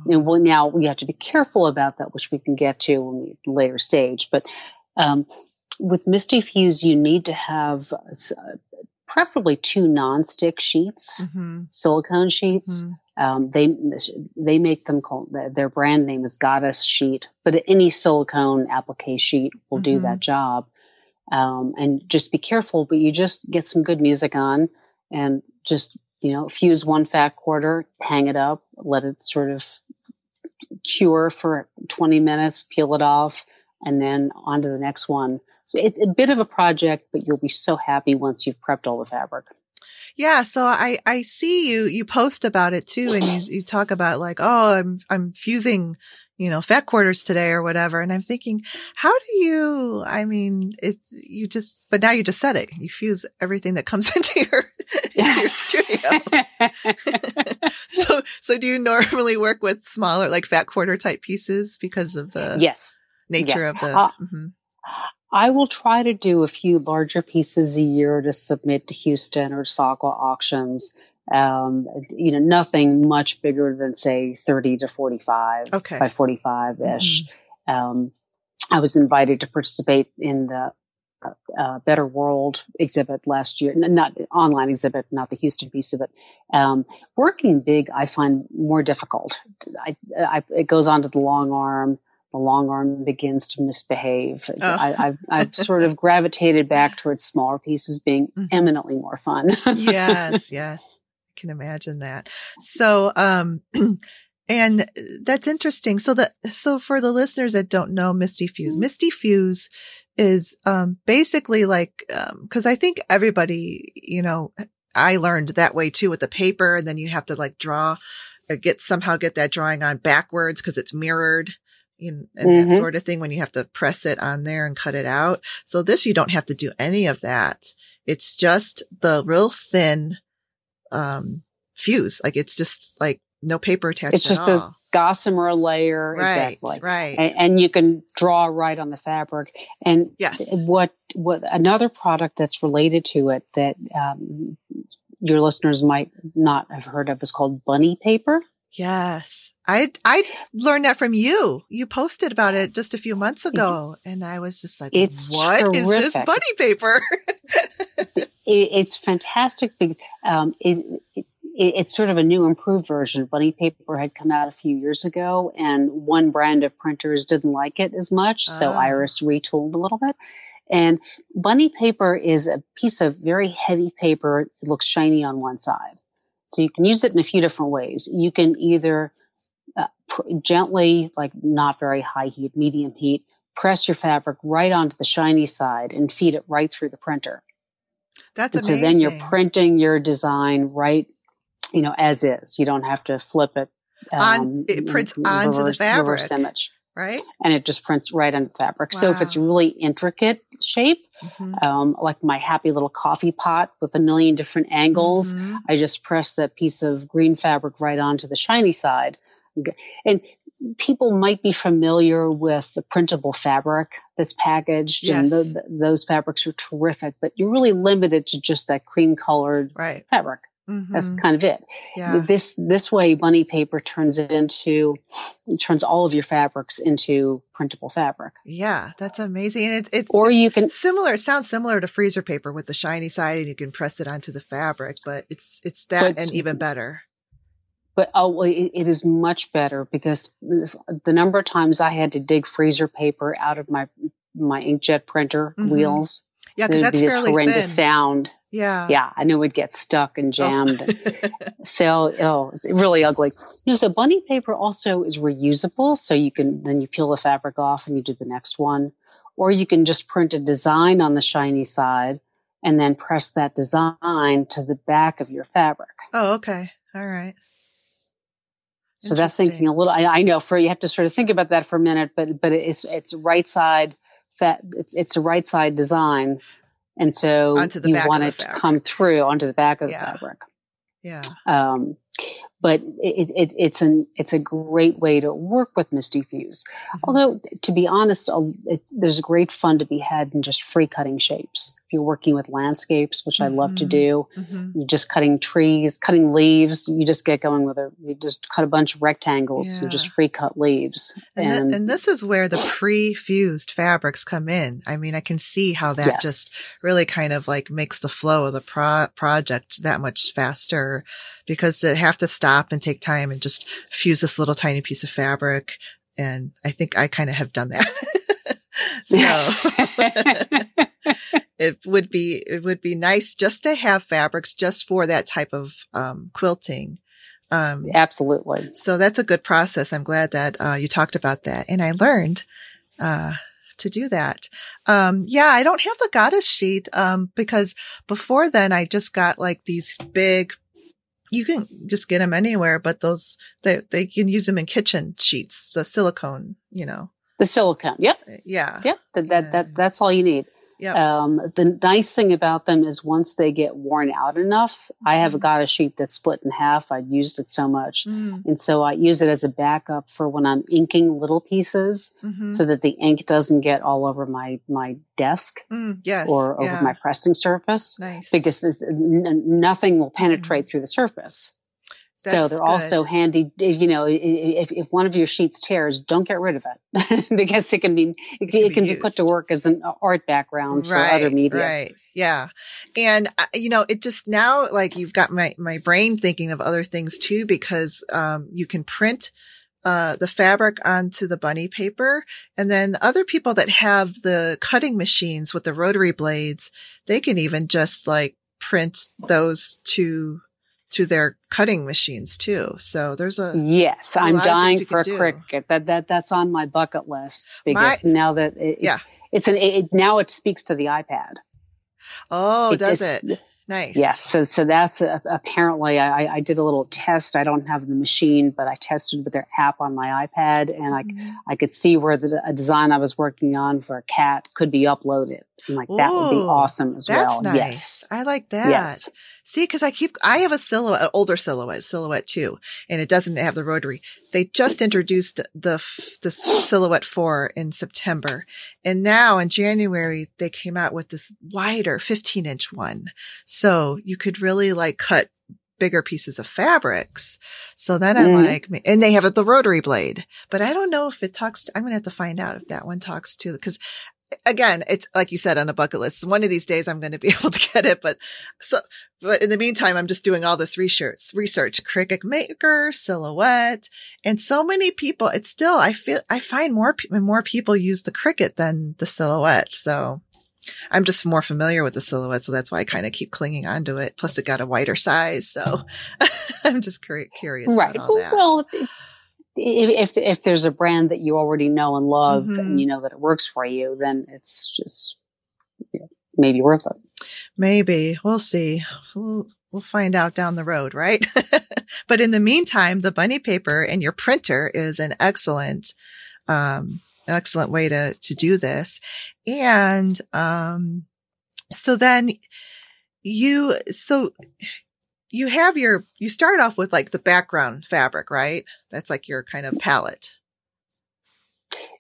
And well, now we have to be careful about that, which we can get to when we later stage. But um, with Misty Fuse, you need to have uh, preferably two non-stick sheets, Mhm. silicone sheets. Mhm. Um, they they make them called their brand name is Goddess Sheet, but any silicone applique sheet will do Mhm. that job. Um, and just be careful, but you just get some good music on and just you know fuse one fat quarter, hang it up, let it sort of cure for 20 minutes, peel it off, and then on to the next one. So it's a bit of a project, but you'll be so happy once you've prepped all the fabric. Yeah, so I I see you you post about it too, and you you talk about like, oh, I'm I'm fusing, you know, fat quarters today or whatever, and I'm thinking, how do you? I mean, it's you just, but now you just said it. You fuse everything that comes *laughs* into your into your studio. *laughs* so so do you normally work with smaller like fat quarter type pieces because of the yes. nature yes. of the? Uh, mhm. I will try to do a few larger pieces a year to submit to Houston or SAQA auctions. Um, you know, nothing much bigger than say 30 to 45 Okay. by 45 ish. Um, I was invited to participate in the uh, uh, Better World exhibit last year, N- not online exhibit, not the Houston piece of it. Um, working big, I find more difficult. I, I, it goes on to the long arm. The long arm begins to misbehave. Oh. I, I've, I've sort of gravitated back towards smaller pieces being *laughs* Mhm. eminently more fun. *laughs* yes, yes. Can imagine that. So, um, *clears throat* and that's interesting. So the, so for the listeners that don't know Misty Fuse, Misty Fuse is, um, basically like, um, cause I think everybody, you know, I learned that way too with the paper and then you have to like draw or get somehow get that drawing on backwards because it's mirrored. You and that Mhm. sort of thing when you have to press it on there and cut it out. So this, you don't have to do any of that. It's just the real thin, um, fuse. Like it's just like no paper attached it's just all. this gossamer layer. right, Exactly. right. and, and you can draw right on the fabric. And yes. what what another product that's related to it that um, your listeners might not have heard of is called bunny paper. Yes. I I learned that from you. You posted about it just a few months ago, and I was just like, It's "What is this bunny paper?" *laughs* It, it's fantastic. Um, it, it, it's sort of a new, improved version. Bunny paper had come out a few years ago, and one brand of printers didn't like it as much, so Ah. Iris retooled a little bit. And bunny paper is a piece of very heavy paper. It looks shiny on one side. So you can use it in a few different ways. You can either pr- gently, like not very high heat, medium heat, press your fabric right onto the shiny side and feed it right through the printer. That's And so then you're printing your design right, you know, as is. You don't have to flip it. um, On- it prints in onto the reverse- fabric. reverse image, right. and it just prints right on the fabric. So if it's a really intricate shape, Mhm. um, like my happy little coffee pot with a million different angles, Mhm. I just press that piece of green fabric right onto the shiny side. And people might be familiar with the printable fabric that's packaged, and Yes. th- th- those fabrics are terrific, but you're really limited to just that cream colored Right. fabric. That's Mhm. kind of it. yeah. This this way, bunny paper turns it into turns all of your fabrics into printable fabric. Yeah. That's amazing. And it's it's Or you can similar. It sounds similar to freezer paper with the shiny side, and you can press it onto the fabric. But it's it's that and even better. But oh, it, it is much better because the number of times I had to dig freezer paper out of my my inkjet printer Mhm. wheels, Yeah, because that's be this horrendous thin. sound. Yeah. Yeah, I knew it would get stuck and Oh. jammed. *laughs* So, oh, it's really ugly. You know, so bunny paper also is reusable, so you can then you peel the fabric off and you do the next one, or you can just print a design on the shiny side and then press that design to the back of your fabric. oh, okay. All right. So that's thinking a little. I, I know for you have to sort of think about that for a minute, but but it's it's right side that it's it's a right side design, and so you want it to come through onto the back of Yeah. the fabric. Yeah. Um, but it, it, it's an it's a great way to work with Misty Fuse. Mm-hmm. Although to be honest, a- it, there's great fun to be had in just free cutting shapes. If you're working with landscapes, which I love to Mhm. do, hmm you're just cutting trees, cutting leaves. You just get going with it. You just cut a bunch of rectangles. You just free cut leaves. And, thi- and this is where the pre-fused fabrics come in. I mean, I can see how that yes. just really kind of like makes the flow of the pro- project that much faster because to have to stop and take time and just fuse this little tiny piece of fabric. And I think I kind of have done that. *laughs* *laughs* so *laughs* it would be, it would be nice just to have fabrics just for that type of, um, quilting. Um, Absolutely. so that's a good process. I'm glad that uh, you talked about that, and I learned uh, to do that. Um, yeah, I don't have the goddess sheet um, because before then I just got like these big. You can just get them anywhere, but those they they can use them in kitchen sheets, the silicone. You know, The silicone. Yep. yeah, Yep. That, that, that, that's all you need. Yeah. Um, the nice thing about them is once they get worn out enough, I have Mhm. got a sheet that's split in half. I've used it so much. Mm, And so I use it as a backup for when I'm inking little pieces mhm. so that the ink doesn't get all over my, my desk Mm, yes. or over yeah. my pressing surface nice. because this, n- nothing will penetrate through the surface. So Mm-hmm. They're also handy. You know, if, if one of your sheets tears, don't get rid of it *laughs* because it can be it, can it be can be put to work as an art background for other media. Right. Yeah. And uh, you know, it just now like you've got my my brain thinking of other things too because um you can print uh, the fabric onto the bunny paper. And then other people that have the cutting machines with the rotary blades, they can even just like print those to, to their cutting machines too. So there's a, Yes, I'm dying for a do. Cricut. That that that's on my bucket list because now that it, Yeah. it's an it, now it speaks to the iPad. oh, It does just- it? Nice. Yes, so so that's uh apparently I, I did a little test. I don't have the machine, but I tested with their app on my iPad, and I Mhm. I could see where the a design I was working on for a cat could be uploaded. I'm like that would be awesome as That's well. nice. Yes, I like that. yes, See, because I keep, I have a silhouette, an older silhouette, silhouette two, and it doesn't have the rotary. They just introduced the the silhouette four in September, and now in January they came out with this wider 15 inch one, so you could really like cut bigger pieces of fabrics. So then I'm Mhm. like, and they have the rotary blade, but I don't know if it talks. To, I'm gonna have to find out if that one talks to because again, it's like you said on a bucket list. One of these days I'm going to be *laughs* able to get it, but so, but in the meantime, I'm just doing all this research, research, Cricut maker, silhouette, and so many people. It's still, I feel, I find more, more people use the Cricut than the silhouette. So I'm just more familiar with the silhouette. So that's why I kind of keep clinging onto it. Plus it got a wider size. So *laughs* I'm just curious right. about all that. Well, if, if there's a brand that you already know and love, Mhm. and you know that it works for you, then it's just you know, maybe worth it. Maybe we'll see. We'll we'll find out down the road, right? *laughs* but in the meantime, the bunny paper and your printer is an excellent, um, excellent way to to do this. And um, so then you so you have your you start off with like the background fabric, right? That's like your kind of palette.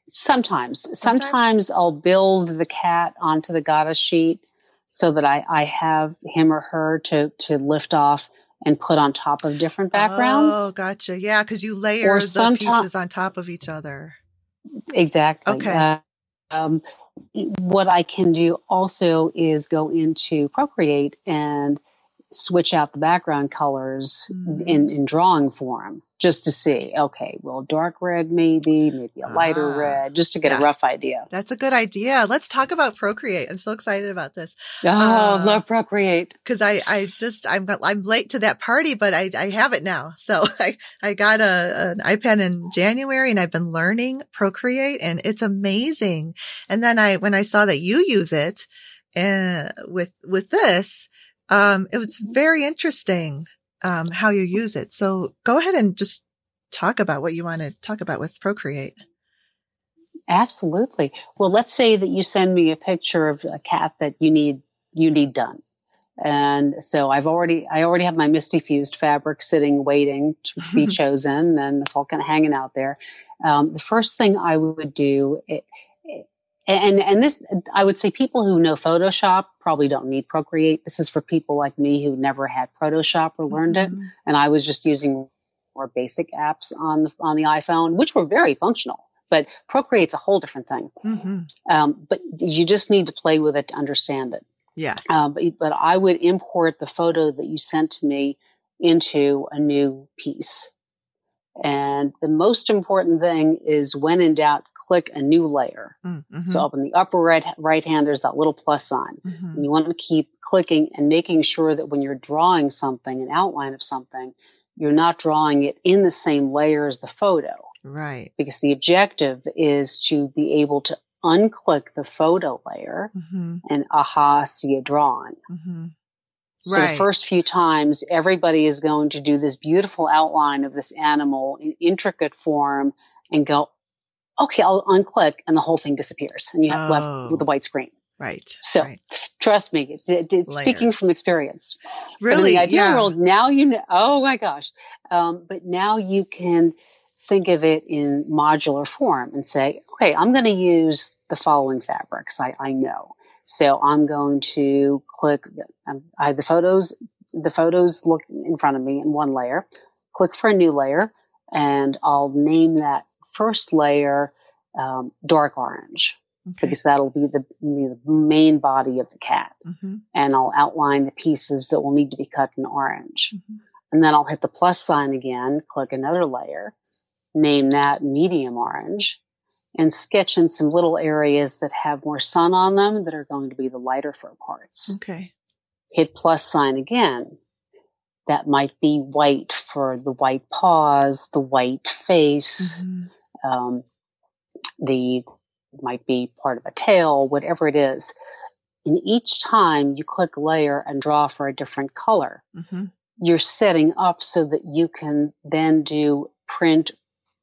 Sometimes, Sometimes? sometimes I'll build the cat onto the goddess sheet so that I, I have him or her to to lift off and put on top of different backgrounds. Oh, gotcha. Yeah, because you layer Or the pieces on top of each other. Exactly. Okay. Uh, um, what I can do also is go into Procreate and switch out the background colors Mhm. in, in drawing form just to see, okay, well, dark red maybe, maybe a lighter Ah, red, just to get yeah. a rough idea. That's a good idea. Let's talk about Procreate. I'm so excited about this Oh, Uh, love Procreate. because I, I just, I'm, I'm late to that party, but I, I have it now. So *laughs* I, I got a, an iPad in January and I've been learning Procreate and it's amazing. And then I, when I saw that you use it, uh, with, with this, um, it was very interesting, um, how you use it. So go ahead and just talk about what you want to talk about with Procreate. Absolutely. Well, let's say that you send me a picture of a cat that you need you need done. And so I've already I already have my misty fused fabric sitting waiting to be *laughs* chosen and it's all kind of hanging out there. Um, the first thing I would do it, and and this I would say people who know Photoshop probably don't need Procreate. This is for people like me who never had Photoshop or learned it Mhm. and I was just using more basic apps on the on the iPhone, which were very functional. But Procreate's a whole different thing. Mhm. Um, but you just need to play with it to understand it. Yes. Um, but, but I would import the photo that you sent to me into a new piece. And the most important thing is when in doubt, click a new layer. Mm-hmm. So up in the upper right right hand, there's that little plus sign. Mhm. And you want to keep clicking and making sure that when you're drawing something, an outline of something, you're not drawing it in the same layer as the photo Right. because the objective is to be able to unclick the photo layer Mm-hmm. and aha, see a drawing. Mm-hmm. So Right. the first few times, everybody is going to do this beautiful outline of this animal in intricate form and go, okay, I'll unclick, and the whole thing disappears, and you have Oh. left with the white screen. Right. So right. trust me, it's, it's speaking from experience. Really? The ideal yeah. world, now you know, oh my gosh. Um, but now you can think of it in modular form and say, okay, I'm going to use the following fabrics I, I know. So I'm going to click, um, I have the photos, the photos look in front of me in one layer, click for a new layer, and I'll name that first layer um, dark orange Okay. because that'll be the, be the main body of the cat. hmm And I'll outline the pieces that will need to be cut in orange. Mhm. And then I'll hit the plus sign again, click another layer, name that medium orange, and sketch in some little areas that have more sun on them that are going to be the lighter fur parts. Okay. Hit plus sign again. That might be white for the white paws, the white face, Mhm. Um, the might be part of a tail, whatever it is. And each time you click layer and draw for a different color, Mhm. you're setting up so that you can then do print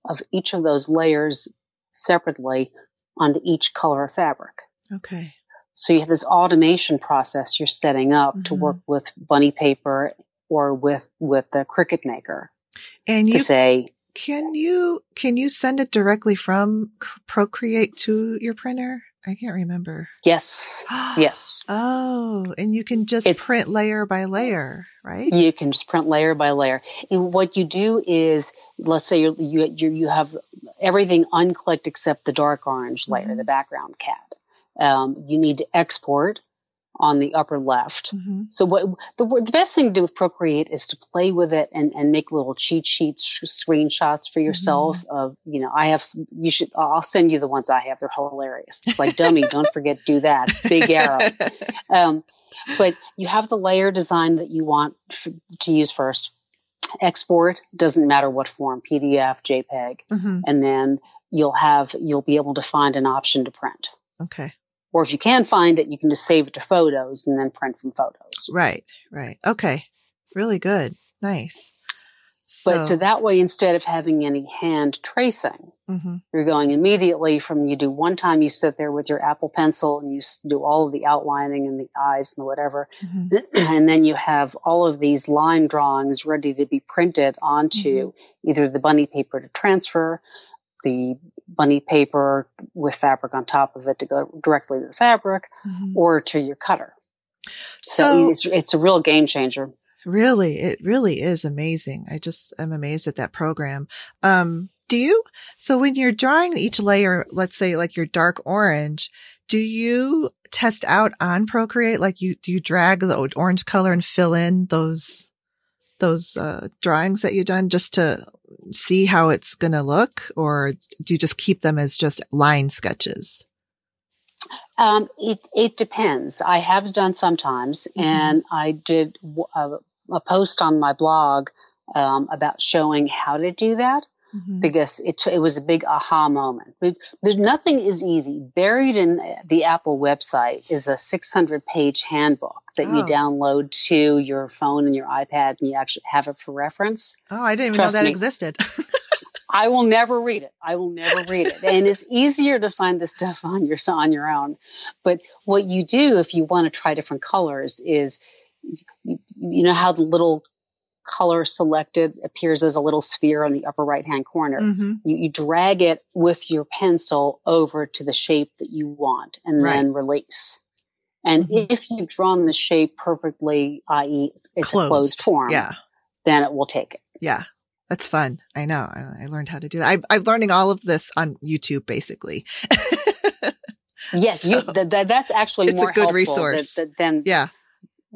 of each of those layers separately onto each color of fabric. Okay. So you have this automation process you're setting up to Mhm. work with bunny paper or with with the Cricut Maker And to you say, can you can you send it directly from Procreate to your printer? I can't remember. yes, *gasps* yes. Oh, and you can just It's- print layer by layer, right? You can just print layer by layer. And what you do is, let's say you're, you you you have everything unclicked except the dark orange layer, Mhm. the background cat. Um, you need to export on the upper left. hmm So what the, the best thing to do with Procreate is to play with it and, and make little cheat sheets, sh- screenshots for yourself of, you know, I have, some, you should, I'll send you the ones I have. They're hilarious. It's like dummy, don't forget do that. Big arrow. *laughs* Um, but you have the layer design that you want f- to use first. Export doesn't matter what form, PDF, JPEG, hmm and then you'll have you'll be able to find an option to print. Okay. Or if you can find it, you can just save it to photos and then print from photos. Right. Right. Okay. Really good. Nice. So, But so that way, instead of having any hand tracing, mhm. you're going immediately from you do one time you sit there with your Apple Pencil and you do all of the outlining and the eyes and the whatever, Mhm. *clears throat* and then you have all of these line drawings ready to be printed onto either the bunny paper to transfer, the bunny paper with fabric on top of it to go directly to the fabric, Mhm. or to your cutter. So, So, it's it's a real game changer. really, it really is amazing. I just am amazed at that program. Um, do you, so when you're drawing each layer, let's say like your dark orange, do you test out on Procreate? Like you, do you drag the orange color and fill in those, those, uh, drawings that you've done just to see how it's going to look? Or do you just keep them as just line sketches? Um, it it depends. I have done sometimes, Mhm. and I did a post on my blog um, about showing how to do that Mhm. because it t- it was a big aha moment. But There's nothing is easy. Buried in the Apple website is a 600 page handbook that you Oh. download to your phone and your iPad, and you actually have it for reference. Oh, I didn't even Trust know that me. existed. *laughs* I will never read it. I will never read it. And it's easier to find the stuff *laughs* on your on your own. But what you do if you want to try different colors is you, you know how the little color selected appears as a little sphere on the upper right hand corner. hmm You, you drag it with your pencil over to the shape that you want and Right. then release. And Mhm. if you've drawn the shape perfectly, i.e., it's, it's a closed form, Yeah. then it will take it. Yeah. That's fun. I know. I, I learned how to do that. I, I'm learning all of this on YouTube, basically. *laughs* Yes, you, th- th- that's actually it's a good helpful resource. th- th- than yeah.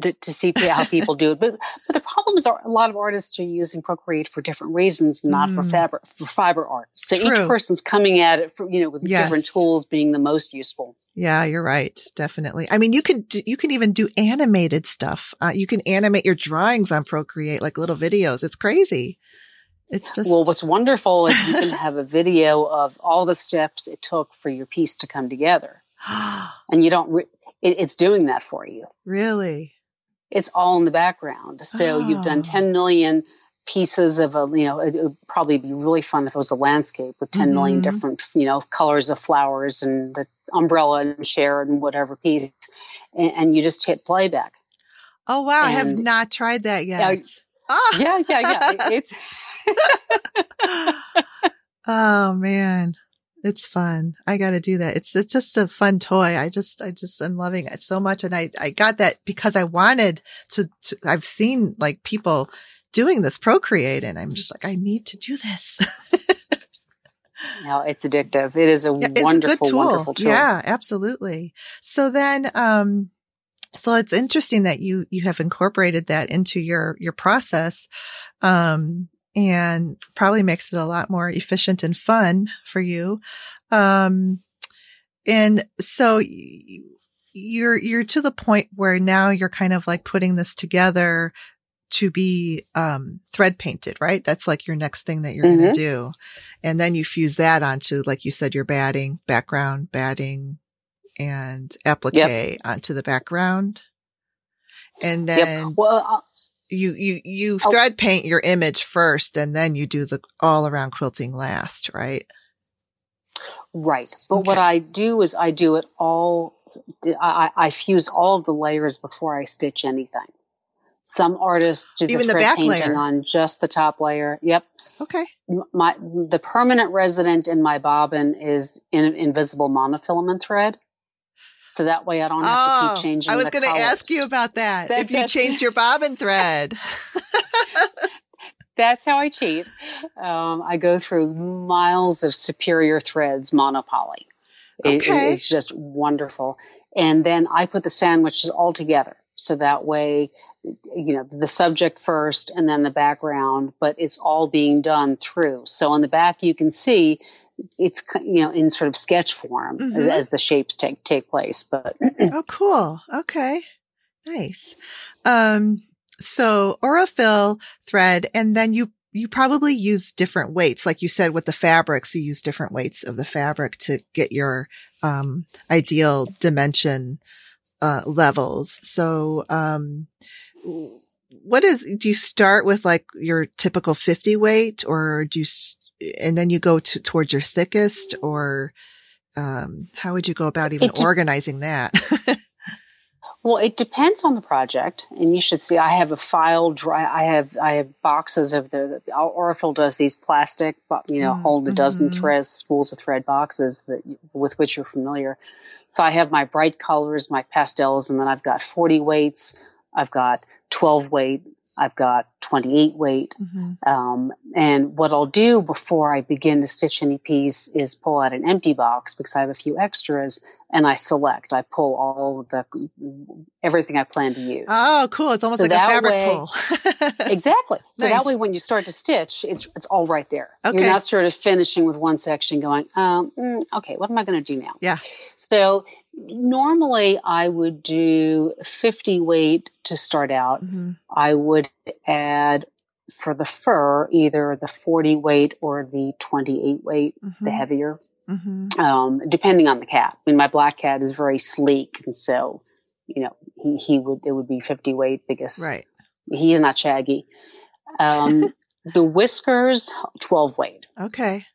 To see how people do it. But but the problem is, a lot of artists are using Procreate for different reasons, not for Mm. fabric for fiber art. So True. each person's coming at it, for, you know, with different tools being the most useful. Yeah, you're right. Definitely. I mean, you can, do, you can even do animated stuff. Uh, you can animate your drawings on Procreate, like little videos. It's crazy. It's just, Well, what's wonderful is you can have a video of all the steps it took for your piece to come together, *gasps* and you don't. Re- it, it's doing that for you. really? It's all in the background. So you've Oh. done 10 million pieces of a, you know, it, would probably be really fun if it was a landscape with 10 million Mhm. different, you know, colors of flowers and the umbrella and chair and whatever piece. And, and you just hit playback. Oh wow, I have not tried that Yeah, yet. Ah! Yeah, yeah, yeah. It- It's, *laughs* oh man. It's fun. I got to do that. It's it's just a fun toy. I just I just I'm loving it so much and I I got that because I wanted to, to I've seen like people doing this procreate and I'm just like I need to do this. *laughs* no, it's addictive. It is a Yeah, a wonderful, good tool. wonderful tool. Yeah, absolutely. So then, um, so it's interesting that you, you have incorporated that into your, your process. Um, and probably makes it a lot more efficient and fun for you. Um, and so you're, you're to the point where now you're kind of like putting this together to be, um, thread painted, right? That's like your next thing that you're going Mhm. to do. And then you fuse that onto, like you said, your batting, background, batting, and applique onto the background. And then Yep. Well, uh, you, you, you Oh. thread paint your image first and then you do the all around quilting last, right? Right. But what I do is I do it all, I, I fuse all of the layers before I stitch anything. Some artists do the Even the thread back painting layer. on just the top layer. Yep. Okay. My the permanent resident in my bobbin is in invisible monofilament thread, so that way I don't have to keep changing. Oh, I was going to ask you about that. That- if you changed your bobbin thread. *laughs* That's how I cheat. Um, I go through miles of superior threads MonoPoly. It- Okay. it's just wonderful. And then I put the sandwiches all together. So that way, you know, the subject first and then the background, but it's all being done through. So on the back, you can see it's, you know, in sort of sketch form as, Mhm. as the shapes take, take place. But *clears throat* oh, cool. Okay. Nice. Um, so Aurifil thread, and then you, you probably use different weights. Like you said, with the fabrics, you use different weights of the fabric to get your, um, ideal dimension, uh, levels. So, um, what is, do you start with like your typical 50 weight or do you, s- and then you go to, towards your thickest or, um, how would you go about even de- organizing that? *laughs* Well, it depends on the project, and you should see. I have a file dry. I have I have boxes of the Aurifil does these plastic, you know, Mm, hold a dozen mhm. threads, spools of thread boxes that with which you're familiar. So I have my bright colors, my pastels, and then I've got 40 weights. I've got 12 weight. I've got 28 weight. Mhm. Um, and what I'll do before I begin to stitch any piece is pull out an empty box because I have a few extras and I select. I pull all of the everything I plan to use. Oh, cool. It's almost So like a fabric way- pull. *laughs* Exactly. So Nice. that way, when you start to stitch, it's it's all right there. Okay. You're not sort of finishing with one section, going, um, mm, okay, what am I going to do now? Yeah. So normally, I would do 50 weight to start out. Mhm. I would add for the fur either the 40 weight or the 28 weight, the Mhm. heavier, Mhm. um, depending on the cat. I mean, my black cat is very sleek, and so you know he, he would it would be 50 weight because Right. he's not shaggy. Um, *laughs* the whiskers 12 weight. Okay.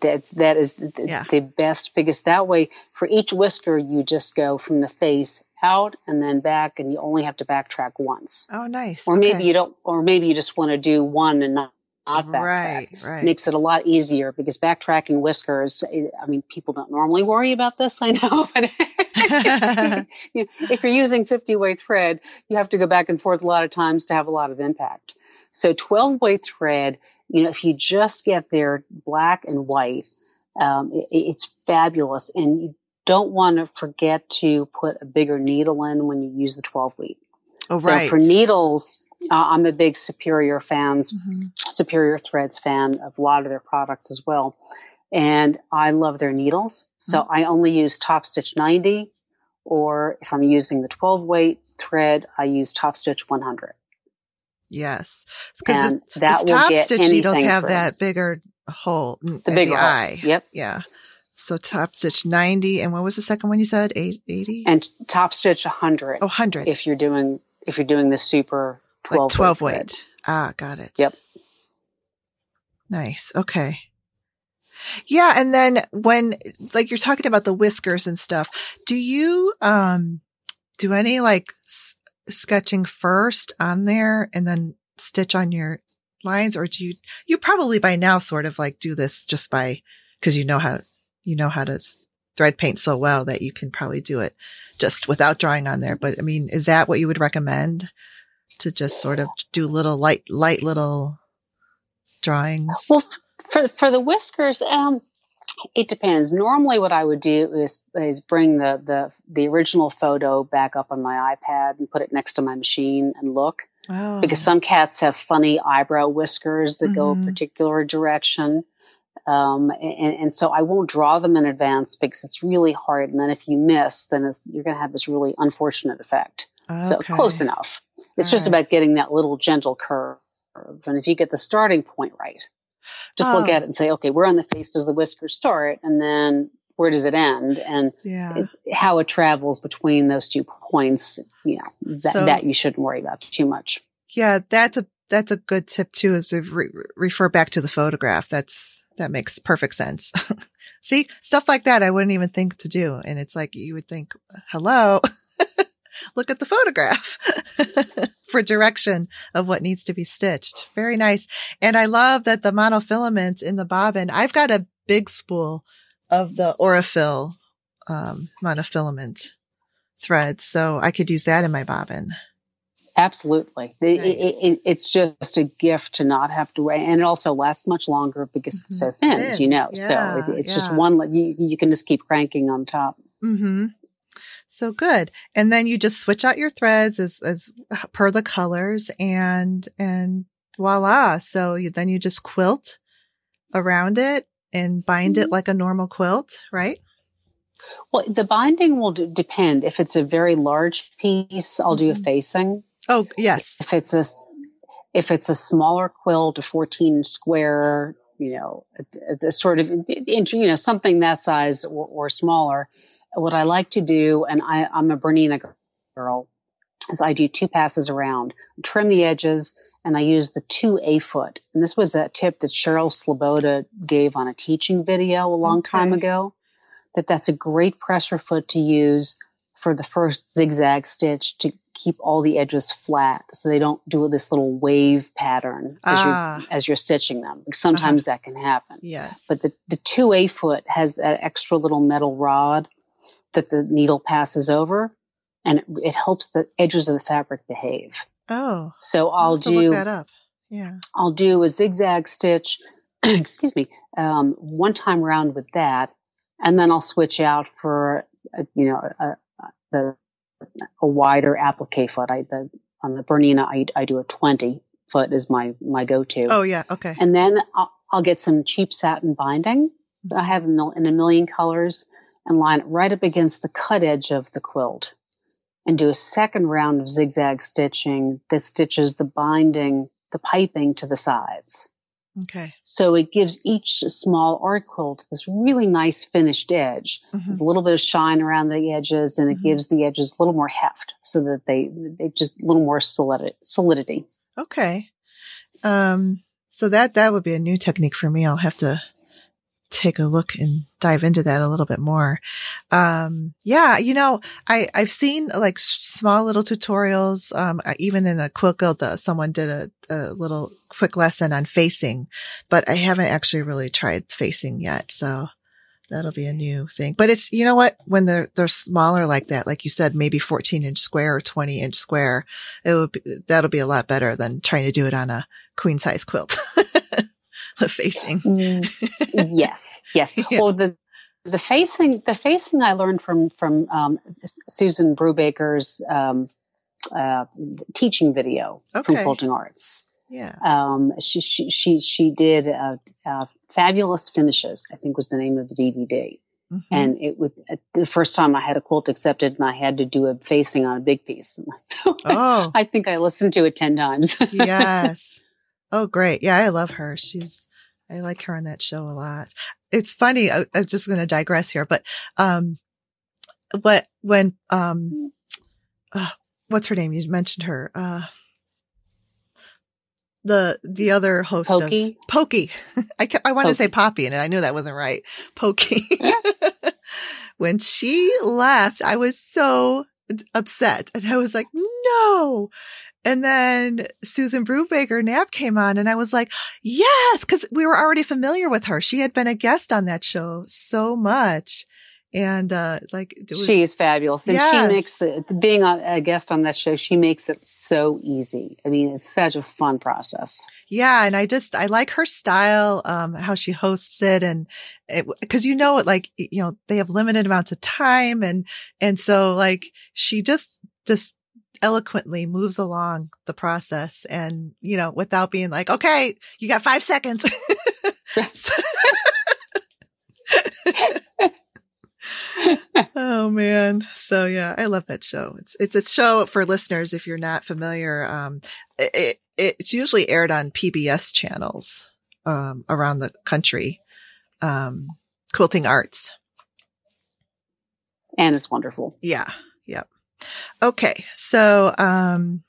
That's that is the, Yeah. the best because that way for each whisker you just go from the face out and then back, and you only have to backtrack once. Oh, nice. Or maybe you don't, or maybe you just want to do one and not, not backtrack. Right. Right. Makes it a lot easier because backtracking whiskers, eh, I mean, people don't normally worry about this, I know, *laughs* but if you're using 50 weight thread, you have to go back and forth a lot of times to have a lot of impact. So 12 weight thread, you know, if you just get there black and white, um, it, it's fabulous. And you don't want to forget to put a bigger needle in when you use the 12 weight. oh, so right. for needles, uh, I'm a big Superior fans, Mhm. Superior Threads fan of a lot of their products as well. And I love their needles. So Mm-hmm. I only use Top Stitch 90, or if I'm using the 12 weight thread, I use Top Stitch 100. Yes. Because that will top stitch needles have that bigger hole. the big the hole. eye. Yep. Yeah. So top stitch 90. And what was the second one you said? Eight- 80? And Top Stitch 100 oh, 100. if you're doing if you're doing the super 12, like 12 weight. weight. Ah, got it. Yep. Nice. Okay. Yeah. And then when, like, you're talking about the whiskers and stuff, do you, um, do any like sketching first on there and then stitch on your lines? Or do you, you probably by now sort of like do this just by, cause you know how, you know how to thread paint so well that you can probably do it just without drawing on there. But I mean, is that what you would recommend to just sort of do little light, light little drawings? Well, for for the whiskers, um, it depends. Normally, what I would do is is bring the the the original photo back up on my iPad and put it next to my machine and look Oh, because some cats have funny eyebrow whiskers that go a Mhm. particular direction. Um, and, and so I won't draw them in advance because it's really hard. And then if you miss, then it's, you're going to have this really unfortunate effect. So close enough. It's All just right. about getting that little gentle curve. And if you get the starting point right, just look Oh. at um, it and say, okay, where on the face does the whisker start? And then where does it end? And yeah. it, how it travels between those two points, you know, that, So- that you shouldn't worry about too much. Yeah, that's a that's a good tip too. Is to re- refer back to the photograph. That's that makes perfect sense. *laughs* See stuff like that, I wouldn't even think to do, and it's like you would think, "Hello, *laughs* look at the photograph *laughs* for direction of what needs to be stitched." Very nice, and I love that the monofilament in the bobbin. I've got a big spool of the Aurifil um, monofilament thread, so I could use that in my bobbin. Absolutely. It- it- it- it's just a gift to not have to wear. And it also lasts much longer because it's so thin, as you know. so it, it's just one, you, you can just keep cranking on top. Mm-hmm. So good. And then you just switch out your threads as, as per the colors and, and voila. So you, then you just quilt around it and bind it like a normal quilt, right? Well, the binding will d- depend. If it's a very large piece, I'll do a Mhm. facing. Oh, yes. If it's a if it's a smaller quilt, a 14 square, you know, a, a sort of, you know, something that size or, or smaller, what I like to do, and I, I'm a Bernina girl, is I do two passes around, trim the edges, and I use the two A foot. And this was a tip that Cheryl Sleboda gave on a teaching video a long time ago. That that's a great pressure foot to use for the first zigzag stitch to keep all the edges flat, so they don't do this little wave pattern as Ah. you're as you're stitching them. Sometimes that can happen. Yes. But the, the 2A foot has that extra little metal rod that the needle passes over and it, it helps the edges of the fabric behave. oh, So I'll I'll have look do, that up. Yeah. I'll do a zigzag stitch, *clears throat* excuse me, um, one time round with that. And then I'll switch out for, a, you know, a, a, the, a wider applique foot. I, the, on the Bernina, I, I do a 20 foot is my, my go-to. Oh, yeah. Okay. And then I'll, I'll get some cheap satin binding I have in a million colors and line it right up against the cut edge of the quilt and do a second round of zigzag stitching that stitches the binding, the piping to the sides. Okay. So it gives each small art quilt this really nice finished edge. Mhm. There's a little bit of shine around the edges and it Mhm. gives the edges a little more heft so that they, they just a little more solidity. Okay. Um, so that, that would be a new technique for me. I'll have to take a look and dive into that a little bit more. Um, yeah, you know, I, I've seen like small little tutorials. Um, even in a quilt guild, uh, someone did a, a little quick lesson on facing, but I haven't actually really tried facing yet. So that'll be a new thing, but it's, you know what? When they're, they're smaller like that, like you said, maybe 14 inch square or 20 inch square, it would be, that'll be a lot better than trying to do it on a queen size quilt. *laughs* the *laughs* facing. yes, yes. *laughs* Yeah. Well, the the facing the facing I learned from from um, Susan Brubaker's um, uh, teaching video from Okay. Quilting Arts. Yeah. Um, she, she she she did uh, uh, fabulous finishes. I think was the name of the DVD. Mhm. And it would uh, the first time I had a quilt accepted, and I had to do a facing on a big piece. *laughs* So oh, I think I listened to it ten times. yes. Oh, great. Yeah, I love her. She's, I like her on that show a lot. It's funny. I, I'm just going to digress here, but, um, what, when, um, uh, what's her name? You mentioned her. Uh, the the other host Pokey? of Pokey. *laughs* I kept, I wanted to say Poppy, and I knew that wasn't right. Pokey. *laughs* when she left, I was so upset, and I was like, no. And then Susan Brubaker Knapp came on, and I was like, yes, because we were already familiar with her. She had been a guest on that show so much, and uh like was- She is fabulous, and Yes. she makes the being a guest on that show. She makes it so easy. I mean, it's such a fun process. Yeah, and I just I like her style, um, how she hosts it, and because you know, it, like you know, they have limited amounts of time, and and so like she just just eloquently moves along the process, and you know, without being like, okay, you got five seconds. *laughs* *laughs* *laughs* oh man. So yeah i love that show. It's it's a show for listeners if you're not familiar um it, it it's usually aired on pbs channels um around the country um quilting arts. And it's wonderful. yeah yep. Okay so um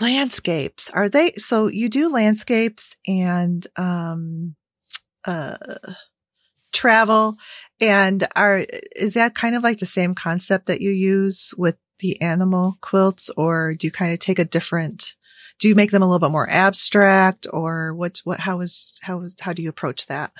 landscapes. Are they so you do landscapes and um uh travel and are is that kind of like the same concept that you use with the animal quilts or do you kind of take a different do you make them a little bit more abstract or what's what how is how is how do you approach that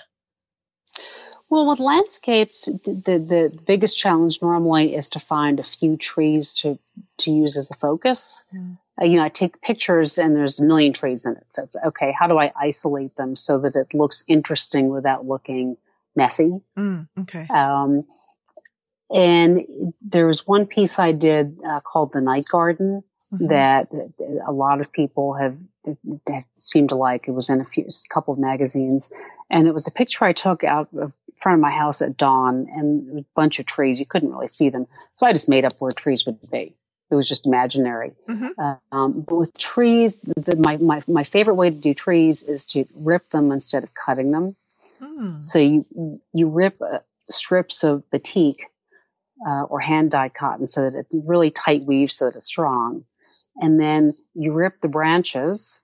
Well, with landscapes, the, the the biggest challenge normally is to find a few trees to to use as a focus. Mm. Uh, you know, I take pictures and there's a million trees in it. So it's okay. How do I isolate them so that it looks interesting without looking messy? mm, okay Um, and there was one piece I did uh, called the Night Garden Mhm. that a lot of people have, that seemed to like. It was in a few, a couple of magazines, and it was a picture I took out of front of my house at dawn, and a bunch of trees. You couldn't really see them, so I just made up where trees would be. It was just imaginary. Mhm. Uh, um, but with trees, the, my, my my favorite way to do trees is to rip them instead of cutting them. Mm. So you you rip uh, strips of batik uh, or hand dyed cotton so that it really tight weaves so that it's strong, and then you rip the branches,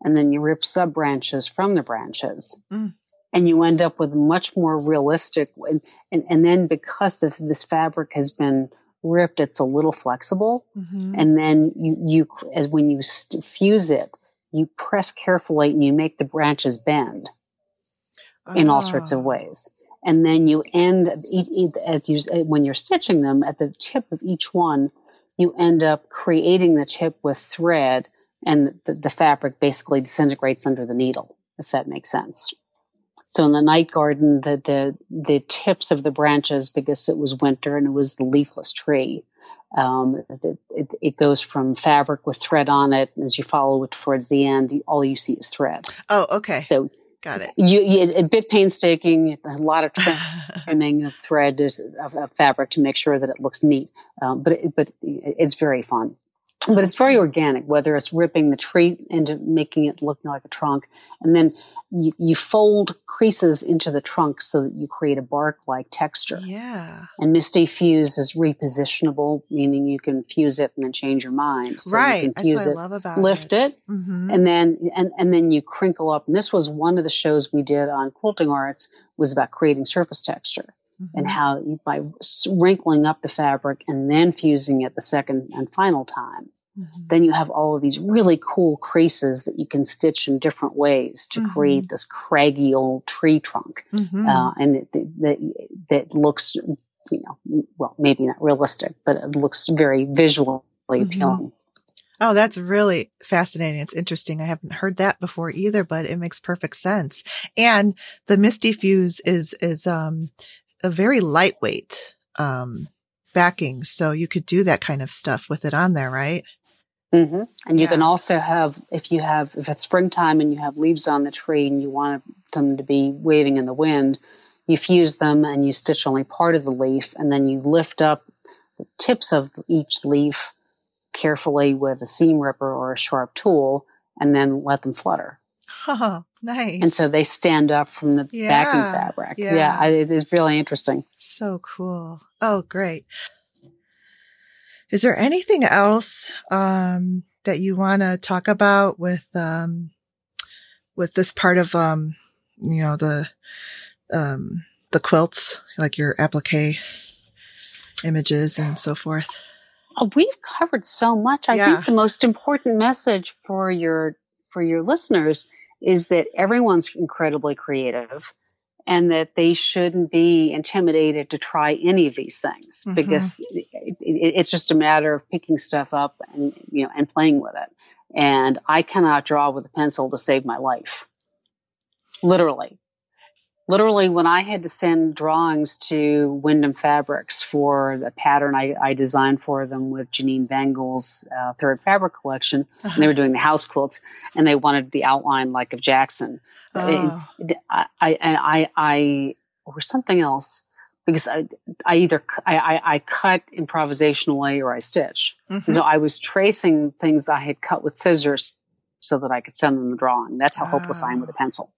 and then you rip sub branches from the branches, Mm. and you end up with much more realistic. And and, and then because this this fabric has been ripped, it's a little flexible, Mhm. and then you you as when you st- fuse it, you press carefully and you make the branches bend in all sorts of Oh. ways. And then you end as you when you're stitching them at the tip of each one, you end up creating the tip with thread, and the, the fabric basically disintegrates under the needle, if that makes sense. So in the night garden, the the the tips of the branches, because it was winter and it was the leafless tree, um, it, it, it goes from fabric with thread on it. And as you follow it towards the end, all you see is thread. oh okay So got it you, you a bit painstaking, a lot of *laughs* trimming of thread of, of fabric to make sure that it looks neat. Um, but it, but it's very fun. But it's very organic, whether it's ripping the tree into making it look like a trunk, and then you, you fold creases into the trunk so that you create a bark-like texture. yeah. And Misty Fuse is repositionable, meaning you can fuse it and then change your mind. So right. you can that's fuse what i it, love about lift it, hmm and then and, and then you crinkle up. And this was one of the shows we did on quilting arts was about creating surface texture and how you, by wrinkling up the fabric and then fusing it the second and final time Mm-hmm. then you have all of these really cool creases that you can stitch in different ways to Mhm. create this craggy old tree trunk hmm uh, and that that looks you know well maybe not realistic but it looks very visually Mhm. appealing Oh, that's really fascinating. It's interesting. I haven't heard that before either, but it makes perfect sense. And the Misty Fuse is, is, um, a very lightweight, um, backing. So you could do that kind of stuff with it on there, right? hmm And you can also have, if you have, if it's springtime and you have leaves on the tree and you want them to be waving in the wind, you fuse them and you stitch only part of the leaf and then you lift up the tips of each leaf carefully with a seam ripper or a sharp tool and then let them flutter. *laughs* nice. And so they stand up from the Yeah, backing fabric. yeah. Yeah, it is really interesting. So cool. Oh, great. Is there anything else um, that you want to talk about with um, with this part of um, you know the um, the quilts, like your applique images and so forth? Oh, we've covered so much. I yeah. think the most important message for your for your listeners is that everyone's incredibly creative and that they shouldn't be intimidated to try any of these things mm-hmm. because it, it, it's just a matter of picking stuff up and you know and playing with it. And I cannot draw with a pencil to save my life. Literally literally when I had to send drawings to Windham Fabrics for the pattern I, I designed for them with Janine Bengal's uh, third fabric collection, uh-huh. and they were doing the house quilts, and they wanted the outline like of Jackson. Oh. I, I, I, I, or something else because I, I either I, I, I, cut improvisationally or I stitch. Mm-hmm. So I was tracing things I had cut with scissors so that I could send them the drawing. That's how oh. hopeless I am with a pencil.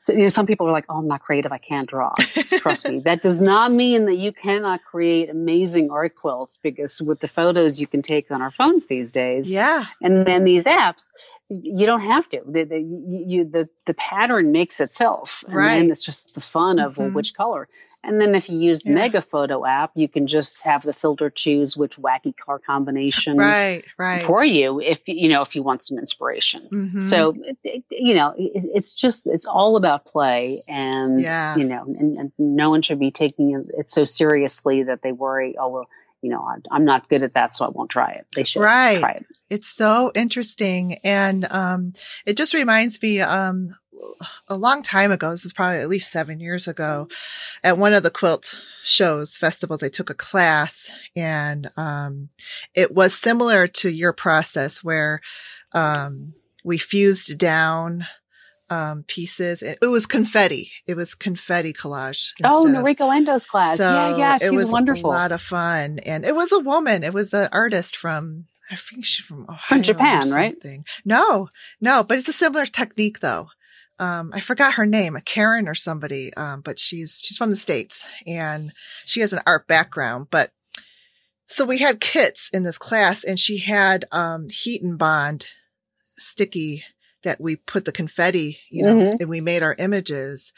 So, you know, some people are like, oh, I'm not creative. I can't draw. Trust me. That does not mean that you cannot create amazing art quilts because with the photos you can take on our phones these days. Yeah. And then these apps, you don't have to. The, the, you, the, the pattern makes itself. And right. then it's just the fun of mm-hmm. well, which color. And then if you use the yeah. Mega Photo app, you can just have the filter choose which wacky color combination right, right. for you if you know if you want some inspiration. Mm-hmm. So it, it, you know it, it's just it's all about play, and yeah. you know, and, and, no one should be taking it so seriously that they worry. Oh well, you know, I'm not good at that, so I won't try it. They should right. try it. It's so interesting, and um, it just reminds me. Um, a long time ago, this is probably at least seven years ago, at one of the quilt shows, festivals, I took a class and, um, it was similar to your process where, um, we fused down, um, pieces. It, it, was confetti. It was confetti collage. Oh, Noriko Endo's class. So yeah, yeah. She's it was wonderful. A lot of fun. And it was a woman. It was an artist from, I think she's from Ohio From Japan, right? No, no, but it's a similar technique though um, I forgot her name, Karen or somebody, um, but she's, she's from the States and she has an art background, but so we had kits in this class and she had, um, heat and bond sticky that we put the confetti, you know, mm-hmm. and we made our images.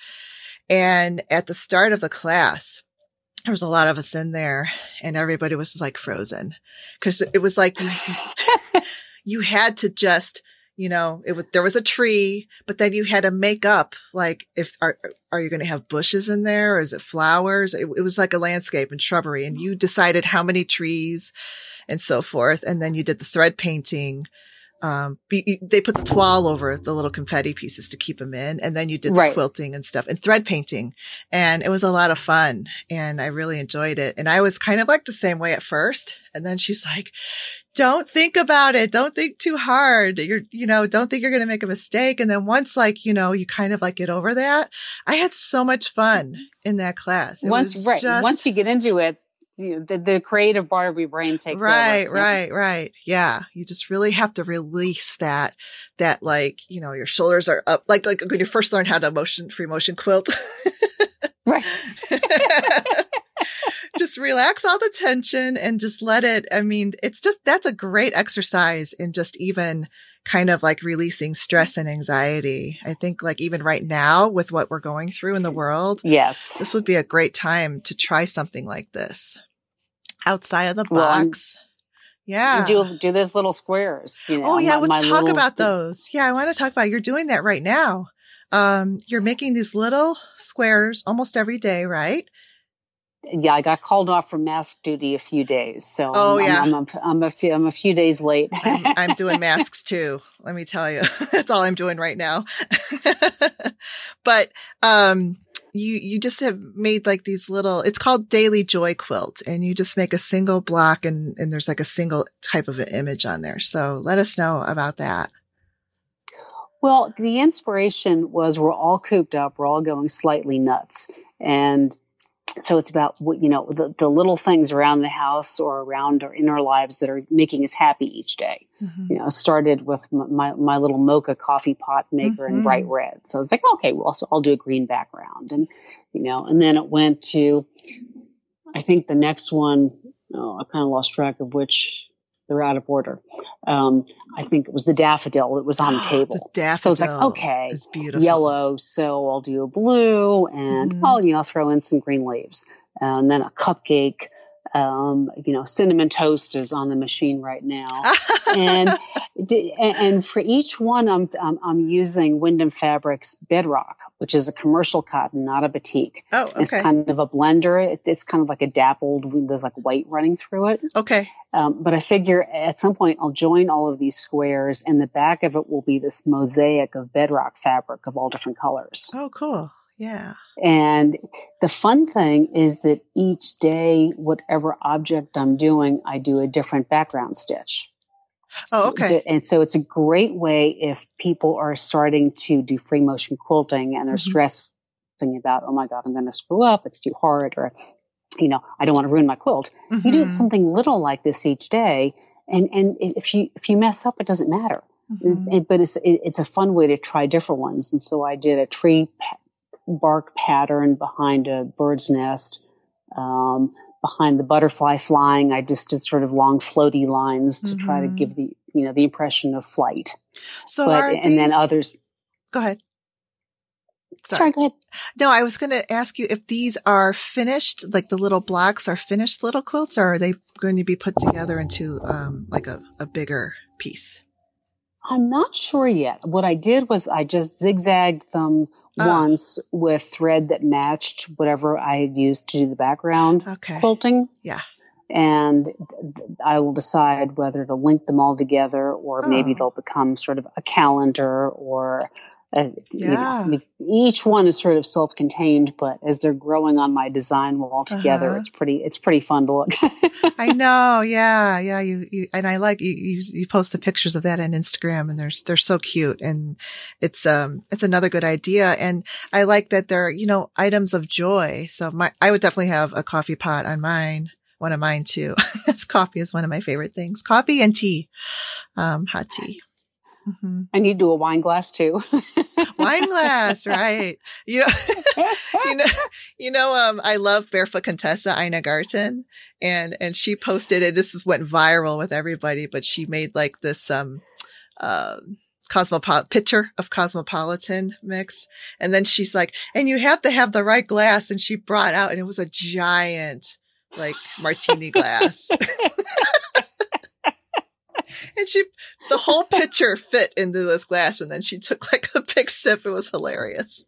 And at the start of the class, there was a lot of us in there and everybody was like frozen because it was like you *laughs* had to just you know, it was, there was a tree, but then you had to make up, like, if, are, are you going to have bushes in there or is it flowers? It, it was like a landscape and shrubbery and you decided how many trees and so forth. And then you did the thread painting. Um, they put the toile over the little confetti pieces to keep them in. And then you did the right. quilting and stuff and thread painting. And it was a lot of fun and I really enjoyed it. And I was kind of like the same way at first. And then she's like, don't think about it. Don't think too hard. You're, you know, don't think you're going to make a mistake. And then once like, you know, you kind of like get over that, I had so much fun in that class. It once, right. Just, once you get into it, you know, the, the creative part of your brain takes right, over. Right, right, right. Yeah. You just really have to release that, that like, you know, your shoulders are up, like, like when you first learn how to motion, free motion quilt. right. *laughs* just relax all the tension and just let it. I mean, it's just, that's a great exercise in just even kind of like releasing stress and anxiety. I think like even right now with what we're going through in the world. Yes. This would be a great time to try something like this outside of the box. Well, yeah. Do do those little squares. You know, oh yeah, my, let's my talk about those. Yeah, I want to talk about you're doing that right now. Um, you're making these little squares almost every day, right? yeah, I got called off from mask duty a few days. So oh, I'm, yeah. I'm, I'm, a, I'm, a few, I'm a few days late. I'm, I'm, doing *laughs* masks too. Let me tell you, *laughs* that's all I'm doing right now. *laughs* but, um, you, you just have made like these little, it's called daily joy quilt and you just make a single block and, and there's like a single type of an image on there. So let us know about that. Well, the inspiration was we're all cooped up. We're all going slightly nuts. And so it's about what you know the, the little things around the house or around or in our lives that are making us happy each day mm-hmm. you know started with my, my little mocha coffee pot maker mm-hmm. in bright red so i was like okay well so i'll do a green background and you know and then it went to i think the next one oh i kind of lost track of which they're out of order. Um, I think it was the daffodil that was on the *gasps* table. the daffodil. So it's like, okay, it's beautiful. yellow. So I'll do a blue and Mhm. I'll, you know, throw in some green leaves and then a cupcake. Um, you know, cinnamon toast is on the machine right now. *laughs* and, and for each one, I'm, I'm, I'm using Windham Fabrics Bedrock, which is a commercial cotton, not a batik. oh, It's kind of a blender. It's, it's kind of like a dappled, there's like white running through it. okay. Um, but I figure at some point I'll join all of these squares, and the back of it will be this mosaic of bedrock fabric of all different colors. Oh, cool. Yeah. And the fun thing is that each day, whatever object I'm doing, I do a different background stitch. Oh, okay. And so it's a great way if people are starting to do free motion quilting and they're Mhm. stressing about, oh my God, I'm going to screw up. It's too hard. Or, you know, I don't want to ruin my quilt you do Mhm. something little like this each day and and if you if you mess up it doesn't matter Mhm. It- but it's it, it's a fun way to try different ones and so i did a tree bark pattern behind a bird's nest um, behind the butterfly flying i just did sort of long floaty lines to try to give the you know the impression of flight So but and then others Go ahead. sorry, go ahead No, I was going to ask you if these are finished, like the little blocks are finished little quilts, or are they going to be put together into um, like a, a bigger piece? I'm not sure yet. What I did was I just zigzagged them Ah. once with thread that matched whatever I had used to do the background Okay. quilting. Yeah. And I will decide whether to link them all together or maybe Oh. they'll become sort of a calendar or you Yeah. know, each one is sort of self-contained, but as they're growing on my design wall together, Uh-huh. it's pretty, it's pretty fun to look. I *laughs* know. Yeah. Yeah. You, you, and I like you, you, you post the pictures of that on Instagram and they're, they're so cute. And it's, um, it's another good idea. And I like that they're, you know, items of joy. So my, I would definitely have a coffee pot on mine. One of mine too. *laughs* coffee is one of my favorite things. Coffee and tea. Um, hot tea. Hmm and you do a wine glass too. *laughs* Wine glass, right. You know, *laughs* you know, you know, um, I love Barefoot Contessa Ina Garten and, and she posted it. This is went viral with everybody, but she made like this, um, uh, cosmopolitan picture of cosmopolitan mix. And then she's like, and you have to have the right glass. And she brought out, and it was a giant, like martini glass. *laughs* and she, the whole pitcher fit into this glass. And then she took like a big sip. It was hilarious.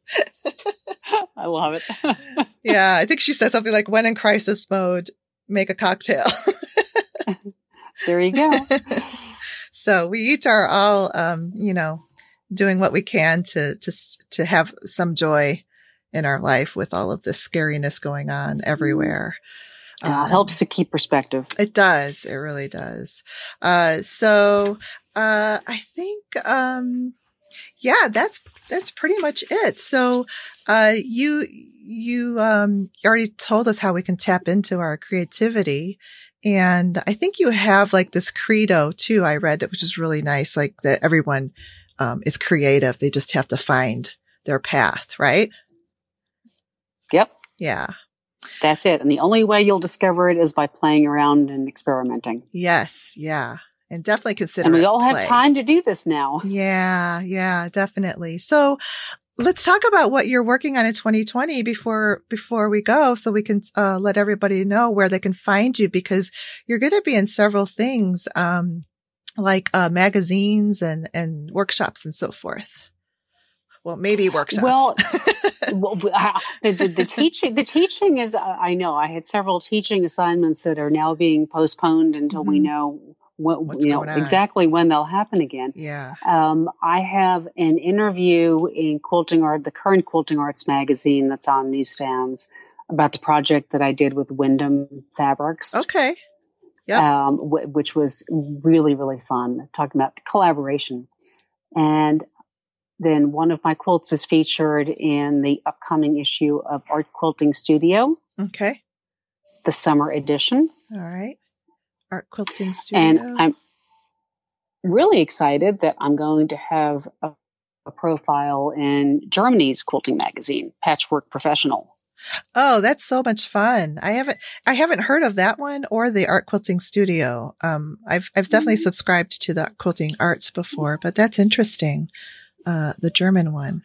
*laughs* I love it. *laughs* Yeah. I think she said something like, when in crisis mode, make a cocktail. *laughs* there you go. so we each are all, um, you know, doing what we can to, to, to have some joy in our life with all of this scariness going on everywhere. Uh, helps to keep perspective. It does. It really does. Uh, so, uh, I think, um, yeah, that's, that's pretty much it. So, uh, you, you, um, already told us how we can tap into our creativity. And I think you have like this credo too. I read it, which is really nice. Like that everyone, um, is creative. They just have to find their path, right? Yep. Yeah. That's it. And the only way you'll discover it is by playing around and experimenting. Yes. Yeah. And definitely consider And we all have play. time to do this now. Yeah, yeah, definitely. So let's talk about what you're working on in 2020 before before we go so we can uh, let everybody know where they can find you because you're going to be in several things um like uh magazines and and workshops and so forth. Well, maybe workshops. Well, *laughs* Well, the, the, the teaching, the teaching is, I I know I had several teaching assignments that are now being postponed until we Mhm. know what, What's you know, exactly when they'll happen again. yeah. Um, I have an interview in Quilting Art, the current Quilting Arts magazine that's on newsstands about the project that I did with Windham Fabrics. Okay. Yep. Um, w- which was really, really fun, talking about collaboration. And then one of my quilts is featured in the upcoming issue of Art Quilting Studio, Okay. the summer edition. All right. Art quilting studio. And I'm really excited that I'm going to have a, a profile in Germany's quilting magazine, Patchwork Professional. Oh, that's so much fun. I haven't, I haven't heard of that one or the art quilting studio. Um, I've, I've definitely mm-hmm. subscribed to the quilting arts before, but that's interesting. Uh, the German one.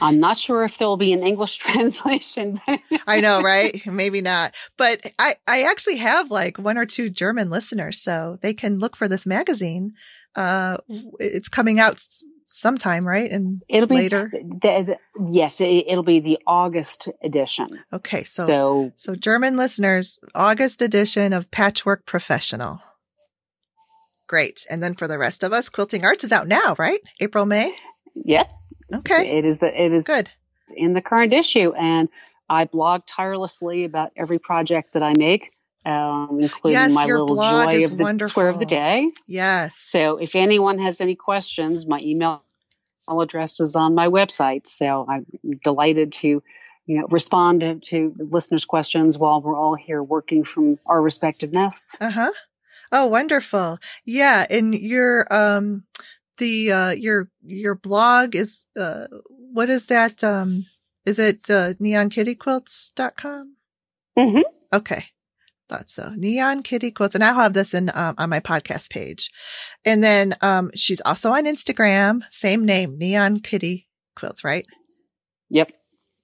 I'm not sure if there'll be an English *laughs* translation. I know, right? Maybe not. But I, I actually have like one or two German listeners, so they can look for this magazine. Uh, it's coming out sometime, right? And it'll be later. The, the, yes, it, will be the August edition. Okay, so, so so German listeners, August edition of Patchwork Professional. Great, and then for the rest of us, Quilting Arts is out now, right? April, May. Yes. Okay. It is the it is good in the current issue, and I blog tirelessly about every project that I make um, including yes, my little joy of the wonderful. square of the day. Yes. So if anyone has any questions, my email address is on my website. So I'm delighted to, you know, respond to, to listeners' questions while we're all here working from our respective nests. Uh huh. Oh, wonderful. Yeah. And your, um, the, uh, your, your blog is, uh, what is that? Um, is it, uh, neonkittyquilts.com? Mm-hmm. Okay thought so. Neon Kitty Quilts, and I'll have this in um, on my podcast page. And then um, she's also on Instagram, same name, Neon Kitty Quilts, right? Yep.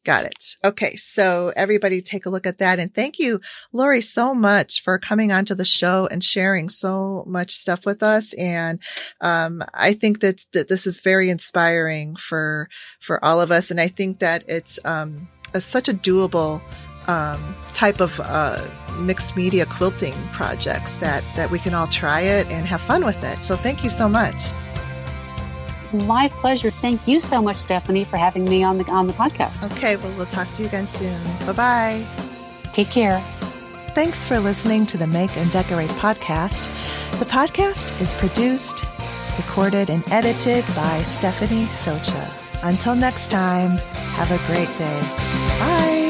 Got it. Okay. So everybody take a look at that. And thank you, Lori, so much for coming onto the show and sharing so much stuff with us. And, um, I think that, that this is very inspiring for, for all of us. And I think that it's, um, a, such a doable um, type of uh, mixed media quilting projects that that we can all try it and have fun with it. So thank you so much. My pleasure. Thank you so much, Stephanie, for having me on the on the podcast. Okay, well we'll talk to you again soon. Bye bye. Take care. Thanks for listening to the Make and Decorate podcast. The podcast is produced, recorded, and edited by Stephanie Socha. Until next time, have a great day. Bye.